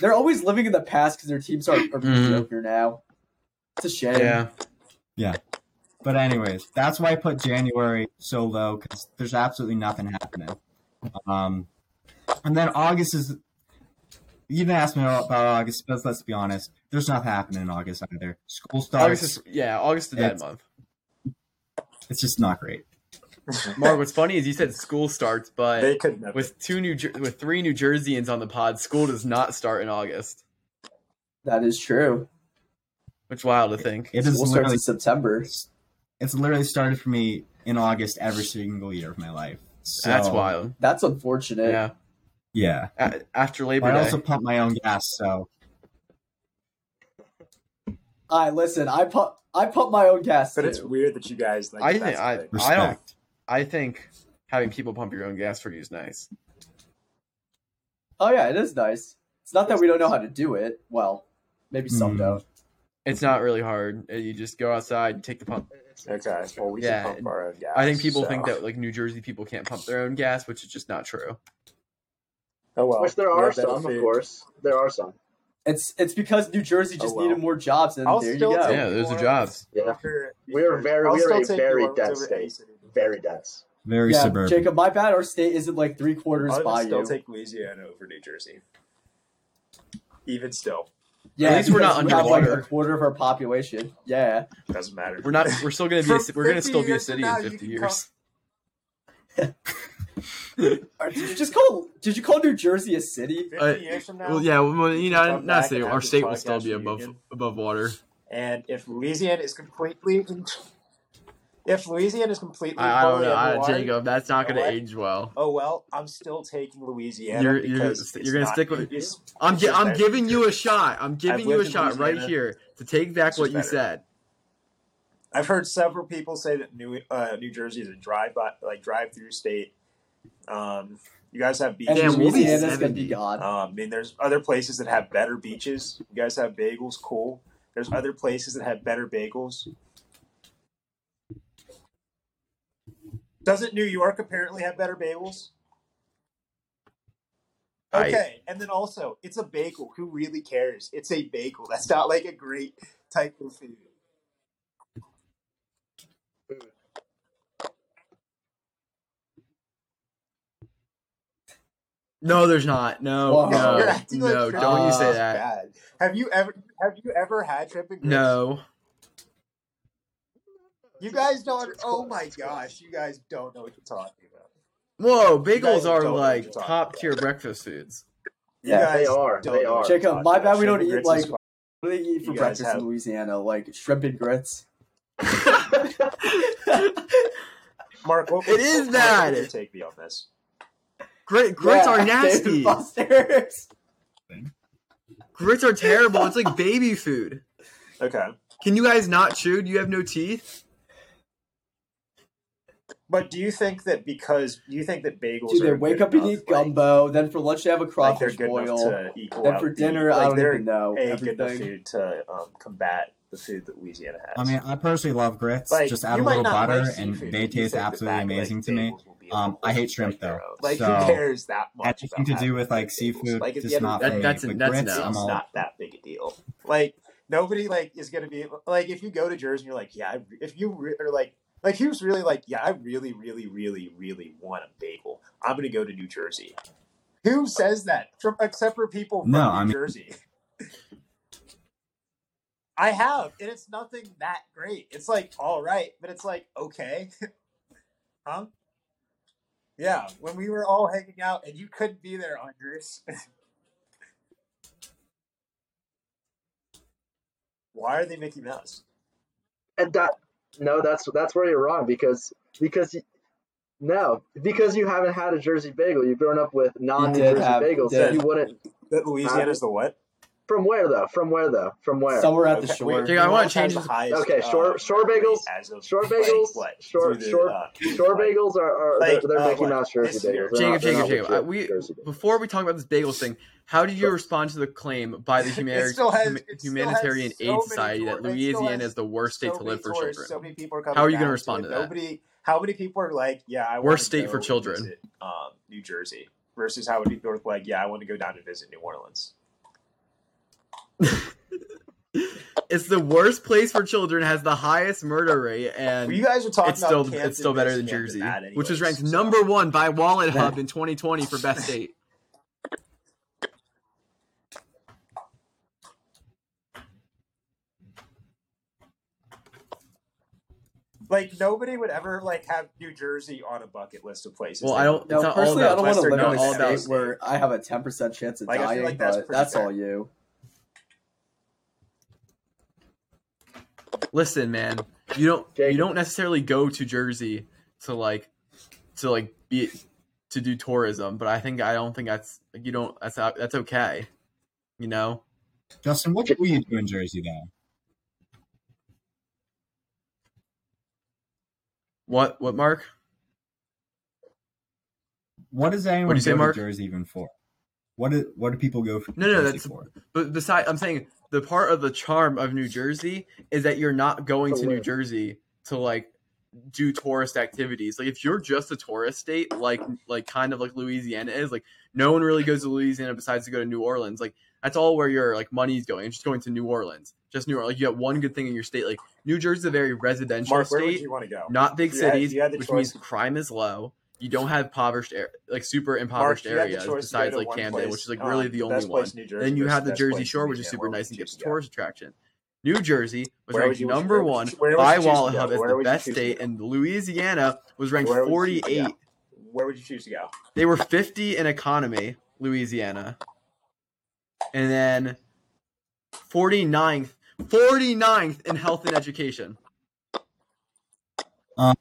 they're always living in the past because their teams are, are Mhm. mediocre now. It's a shame. Yeah. Yeah. But anyways, that's why I put January so low because there's absolutely nothing happening. Um, and then August is. You didn't ask me about August, but let's be honest. There's nothing happening in August either. School starts. August is yeah. August is that month. it's just not great. Mark, what's funny is you said school starts, but They could never. with two New Jer- with three New Jerseyans on the pod, school does not start in August. That is true. Which wild to think. It is School starts literally in September. it's literally started for me in August every single year of my life. So, That's wild. That's unfortunate. Yeah. Yeah, A- after Labor but I Day. also pump my own gas. So I listen. I pump. I pump my own gas. but too. it's weird that you guys like. I think I thing. I don't. I think having people pump your own gas for you is nice. Oh yeah, it is nice. It's not that we don't know how to do it. Well, maybe some Hmm. don't. It's not really hard. You just go outside, and take the pump. It's, Okay, well we Yeah, can pump our own gas. I think people so- think that like New Jersey people can't pump their own gas, which is just not true. Oh well, which there are have some, of course. There are some. It's it's because New Jersey oh, just Oh, well. needed more jobs, and I'll there you go. Yeah, those are more jobs. Yeah. We are very- I'll we are a very dense state. city. Very dense. very yeah, suburban. Jacob, my bad. Our state isn't like three quarters I by would still you. take Louisiana over New Jersey. Even still, yeah, At least we're not because we like, underwater. a quarter of our population. Yeah. doesn't matter. We're not. We're still gonna be. A, For we're gonna still be a city in fifty years. Or Did you just call? Did you call New Jersey a city? 50 Uh, years from now. Well, yeah. Well, you know, Come not back saying and our state will still be above reunion. above water. And if Louisiana is completely, if Louisiana is completely, I, I don't fully know, I, underwater, Jacob. That's not You know gonna age well. Oh well, I'm still taking Louisiana You're- you're gonna because you're gonna stick with- it's- I'm it's gi- I'm better. giving you a shot. I'm giving you a lived in shot right here to take back what you better. said. I've heard several people say that New uh, New Jersey is a drive by like drive through state. Um, you guys have beaches. And Damn, Louisiana's gonna be gone. Um, I mean, there's other places that have better beaches. You guys have bagels, cool. There's other places that have better bagels. Doesn't New York apparently have better bagels? I- Okay, and then also, it's a bagel. Who really cares? It's a bagel. That's not like a great type of food. No, there's not. No, Whoa. no, You're acting like no. Don't you say is that? Bad. Have you ever have you ever had shrimp and grits? No. You guys don't. Oh my gosh, you guys don't know what you're talking about. Whoa, guys bagels don't are know what like you're talking top tier breakfast foods. Yeah, guys they are, don't they are. you're Jacob, my bad we don't eat, like- What do they eat for You guys breakfast have- in Louisiana? Like shrimp and grits. Mark, what, It is what, bad. What would you take me on this? Grit, grits Yeah, are Dave nasty. Buster's. Grits are terrible. It's like baby food. Okay, Can you guys not chew? Do you have no teeth? But do you think that because do you think that bagels Dude, they are wake good up and enough, eat gumbo. Then for lunch they have a Like, like they're crawfish boil. to equal Then out for the- dinner, like I don't they're even know a good enough food to um, combat the food that Louisiana has. I mean, I personally love grits. Like, just add a little butter, like and they taste think that absolutely like, amazing to me. bagels will be Um, I hate shrimp, make though. Like so who cares that much? anything about to do with like seafood, Like, at the just not That- that's- But that's grits, no. All. not that big a deal. Like nobody like is gonna be like if you go to Jersey, and you're like, yeah, if you re- are like like he was really like, yeah, I really, really, really, really want a bagel. I'm gonna go to New Jersey. Who says that? From, except for people from No, New I mean- Jersey. I have, and it's nothing that great. It's like all right, but it's like okay, huh? Yeah, when we were all hanging out and you couldn't be there, Andres. Why are they Mickey Mouse? and that no, that's that's where you're wrong because because no because you haven't had a Jersey bagel. You've grown up with non New Jersey bagels. did. You wouldn't. That Louisiana's the what? From where though? From where though? From where? Somewhere at the shore. wait, Jake, I wanna change the this- highest, Okay, short- uh, short bagels- as of, short like, bagels, what, short- through the, short- uh, Short like- bagels are, are Like, they're, they're uh, Mickey Mouse Jersey bagels. They're not- Jacob, Jacob, not Jacob. legit we Jersey before we talk about this bagels thing, how did you respond to the claim by the humanitarian, still has- hum- it still humanitarian has so aid many society that tour- it still Louisiana is the worst state so to live for tourists, children? So many people are coming How are you going gonna respond to that? Nobody. How many people are like, yeah, I Worst want to state go for and children. Visit, um, New Jersey versus how many people are like, yeah, I want to go down and visit New Orleans. It's the worst place for children, has the highest murder rate, and Well, you guys are talking it's still about it's still better than makes Camden Jersey, bad which was ranked so- number one by WalletHub in 2020 for best state. Like nobody would ever like have New Jersey on a bucket list of places. Well, They- I don't. No, it's not all personally, I don't want to live in a state where I have a ten percent chance of Like, dying, like that's but that's all you. Listen, man. You don't you don't necessarily go to Jersey to like to like be to do tourism, but I think I don't think that's you don't that's that's okay. You know, Justin, what will you do in Jersey though? what what Mark? What does anyone What'd you say, go Mark? Jersey even for? What do what do people go for No, no, Jersey that's- for? But besides, I'm saying the part of the charm of New Jersey is that you're not going To New. Jersey to like do tourist activities. Like if you're just a tourist state, like like kind of like Louisiana is, like no one really goes to Louisiana besides to go to New Orleans. Like that's all where your like money's going. It's just going to New Orleans. Just New Orleans. Like you got one good thing in your state. Like New Jersey's a very residential Mark, state, you want to go? not big you cities, you had which choice- means crime is low. You don't have impoverished, ar- like super impoverished you had the areas choice to go besides like Camden, place, which is like um, really the only one. New Jersey Then you have the Jersey Shore, which is super nice and you gets a choose to go? tourist attraction. New Jersey was Where ranked you- number where one you- where would by you Wallet? Hub as the best state, and Louisiana was ranked Where would you 48. Where would you choose to go? They were 50 in economy, Louisiana, and then 49th, 49th in health and education. Um,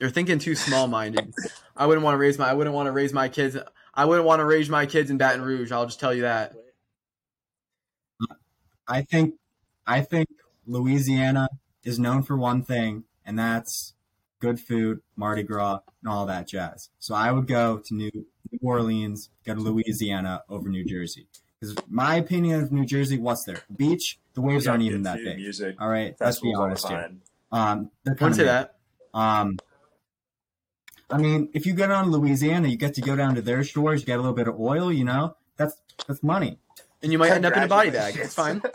You're thinking too small-minded. I wouldn't want to raise my. I wouldn't want to raise my kids. I wouldn't want to raise my kids in Baton Rouge. I'll just tell you that. I think I think Louisiana is known for one thing, and that's good food, Mardi Gras, and all that jazz. So I would go to New, New Orleans, go to Louisiana over New Jersey. Because my opinion of New Jersey, what's there? Beach, the waves Yeah, aren't even that food, big. Music, All right, let's be festivals all the honest here. time. Um, they're Wouldn't kind say of that. Um, I mean, if you go down to Louisiana, you get to go down to their shores, you get a little bit of oil. You know, that's that's money. And you might end up in a body bag. It's fine.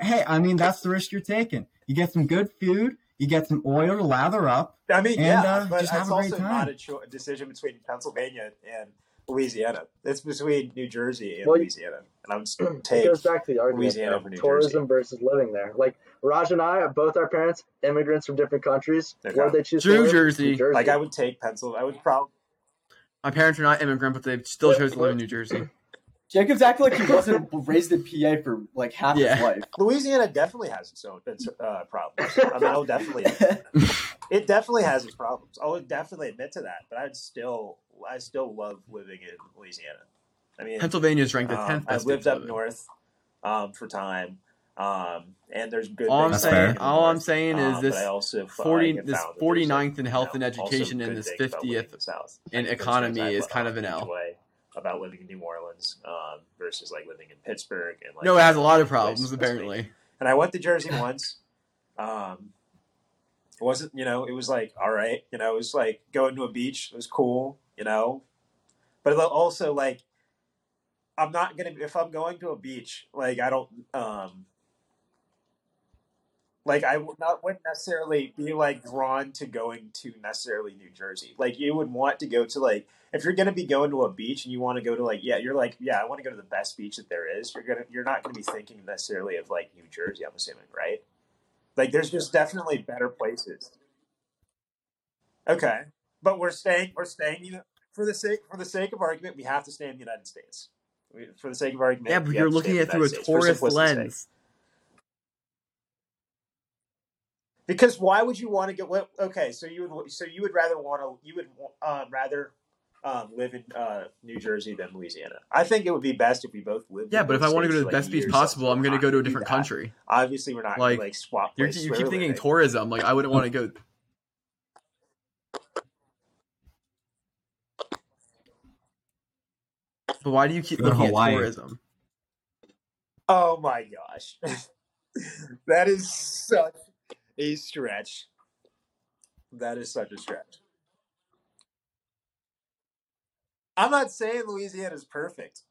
Hey, I mean, that's the risk you're taking. You get some good food, you get some oil to lather up. I mean, And, yeah, uh, but just it's have a great also time. not a, cho- a decision between Pennsylvania and Louisiana. It's between New Jersey and Well, Louisiana, and I'm just it goes back to the argument Louisiana of over New tourism versus living there. Like Raj and I, both our parents, immigrants from different countries. Okay. Where they choose to New live? Jersey. New Jersey. Like I would take Pennsylvania. I would probably. My parents are not immigrant, but they still chose to live in New Jersey. Jacob's acting like he wasn't raised in PA for like half Yeah. his life. Louisiana definitely has its own its, uh, problems. I mean, I'll definitely. It definitely has its problems. I would definitely admit to that, but I'd still, I still love living in Louisiana. I mean, Pennsylvania is ranked the um, tenth best. I've lived up north um, for time, um, and there's good. All I'm saying, about fair. living all I'm north. saying Um, is this also 40 this found that 49th in health you know, and education and this things about living 50th in the South. in Like, there's economy I is kind of an L. About living in New Orleans um, versus like living in Pittsburgh and like No, it has a lot of problems apparently. And I went to Jersey once. Um, it wasn't, you know, it was like, all right, you know, it was like going to a beach. It was cool, you know, but also like, I'm not gonna if I'm going to a beach, like I don't, um, like I would not wouldn't necessarily be like drawn to going to necessarily New Jersey. Like you would want to go to like if you're gonna be going to a beach and you want to go to like yeah, you're like yeah, I want to go to the best beach that there is. You're gonna you're not gonna be thinking necessarily of like New Jersey. I'm assuming, right? Like there's just definitely better places. Okay, but we're staying we're staying you know, for the sake for the sake of argument, we have to stay in the United States. For the sake of argument, Yeah, but you're have to stay looking at it through a United States, for tourist simplicity's sake. lens. Because why would you want to get What, okay, so you would so you would rather want to you would uh, rather um, live in uh, New Jersey than Louisiana. I think it would be best if we both lived. Yeah, but if I want to go to the best beach possible, I'm going to go to a different country. Obviously, we're not Like, like, swap. You keep thinking living. tourism. Like I wouldn't want to go. But why do you keep Go to looking at tourism? Oh my gosh, that is such a stretch. That is such a stretch. I'm not saying Louisiana is perfect.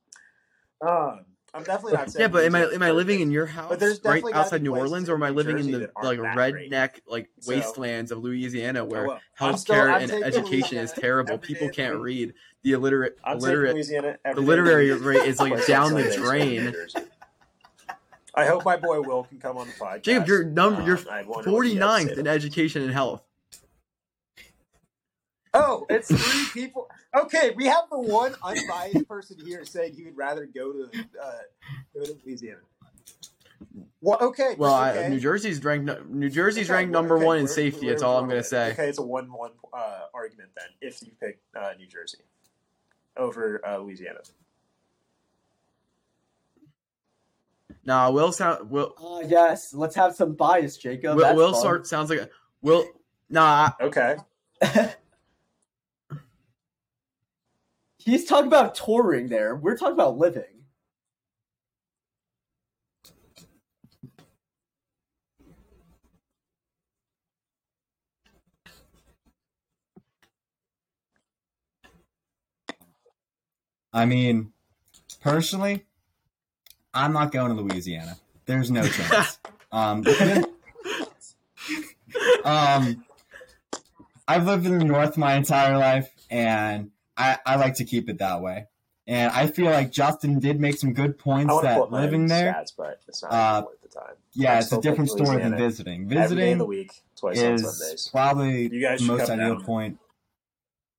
Um, I'm definitely not saying. Yeah, but am I am I living in your house there's right outside New Orleans, or am I living in the like redneck like So- wastelands of Louisiana where well, I'm still- healthcare and education is terrible? People can't read. The illiterate, I'm illiterate, the every day of literary rate is like down the Sundays in New drain. I hope my boy Will can come on the podcast. Jacob, you're number you're Um, I wonder what he has to 49th in education and health. Oh, it's three people. Okay, we have the one unbiased person here saying he would rather go to uh, go to Louisiana. Well, okay. Well, okay. I, New Jersey's ranked New Jersey's Okay, ranked number okay, one in safety. That's all I'm gonna say. Okay, it's a one-one uh, argument then. If you pick uh, New Jersey over uh, Louisiana, Nah, Will sound Will Oh yes, let's have some bias, Jacob. Will, Will fun. sort sounds like a, Will. Nah, okay. He's talking about touring there. We're talking about living. I mean, personally, I'm not going to Louisiana. There's no chance. um, um, I've lived in the North my entire life, and I, I like to keep it that way. And I feel like Justin did make some good points want that pull up my living there, stats, but it's not uh, worth the time. yeah, I'm it's a different picking story than Louisiana visiting. Every day of the Visiting week, twice on is Sundays. probably You guys the most ideal down. point.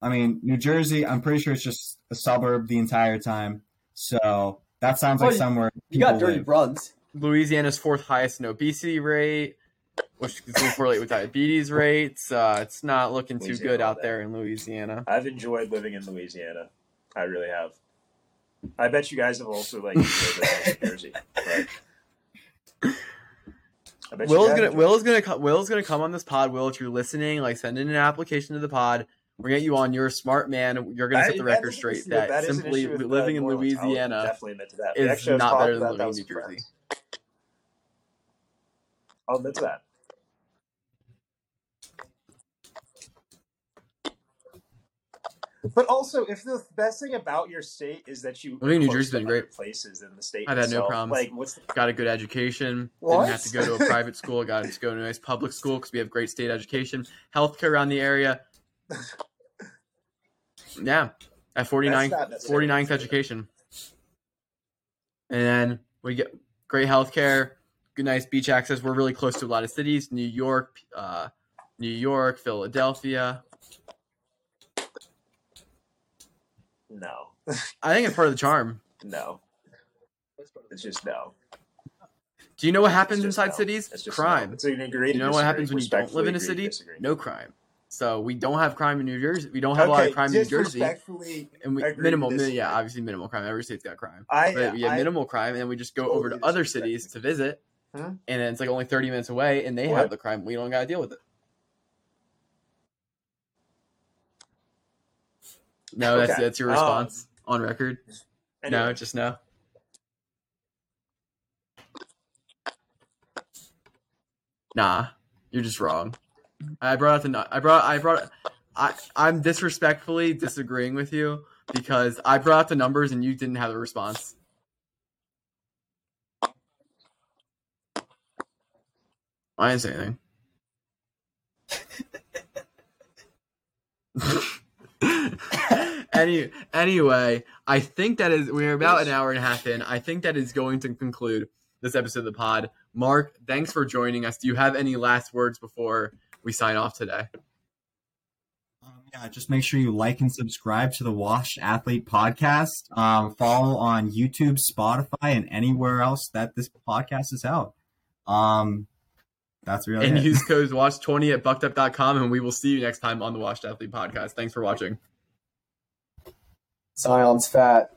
I mean, New Jersey, I'm pretty sure it's just a suburb the entire time. So that sounds like Well, you- somewhere You got dirty live. runs. Louisiana's fourth highest in obesity rate, which can correlate with diabetes rates. Uh, it's not looking too good out there in Louisiana. I've enjoyed living in Louisiana. I really have. I bet you guys have also like enjoyed living in New Jersey. But I bet you Will's gonna Will's gonna co- Will's gonna come on this pod. Will, if you're listening, like send in an application to the pod. We're gonna get you on. You're a smart man. You're gonna set the record is straight that, that is simply living in New Orleans. I'll Louisiana definitely admit to that. Is not better than living in New Jersey. I'll admit to that. But also, if the best thing about your state is that you I in New Jersey's been great. places in the state, I've had no itself, problems. Like, what's the, Got a good education. What? Didn't have to go to a private school. Got to go to a nice public school because we have great state education, healthcare around the area. Yeah, at 49th, That's not necessarily 49th education. And then we get great healthcare, good nice beach access. We're really close to a lot of cities: New York, uh, New York, Philadelphia. No, I think it's part of the charm. no, it's just no. Do you know what happens inside no. cities? It's just crime. No. It's an agree You know what happens when you don't live in a city? agree to disagree. No crime. So we don't have crime in New Jersey. We don't have a lot of crime in New Jersey, and we, minimal. mi- yeah, obviously minimal crime. Every state's got crime, I, but we have I, minimal crime, and then we just go over to other cities to visit, Huh? and then it's like only thirty minutes away, and they What? have the crime. We don't got to deal with it. No, that's Okay. that's your Um, response on record. No, just no. Nah, you're just wrong. I brought up the I brought I brought I I'm disrespectfully disagreeing with you because I brought up the numbers and you didn't have a response. I didn't say anything. Any anyway, I think that is we're about an hour and a half in. I think that is going to conclude this episode of the pod. Mark, thanks for joining us. Do you have any last words before we sign off today? Um, yeah, just make sure you like and subscribe to the Washed Athlete podcast. Um, follow on YouTube, Spotify, and anywhere else that this podcast is out. Um, that's really and it. use code WASHED20 at buckedup.com and we will see you next time on the Washed Athlete podcast. Thanks for watching. Zion's fat.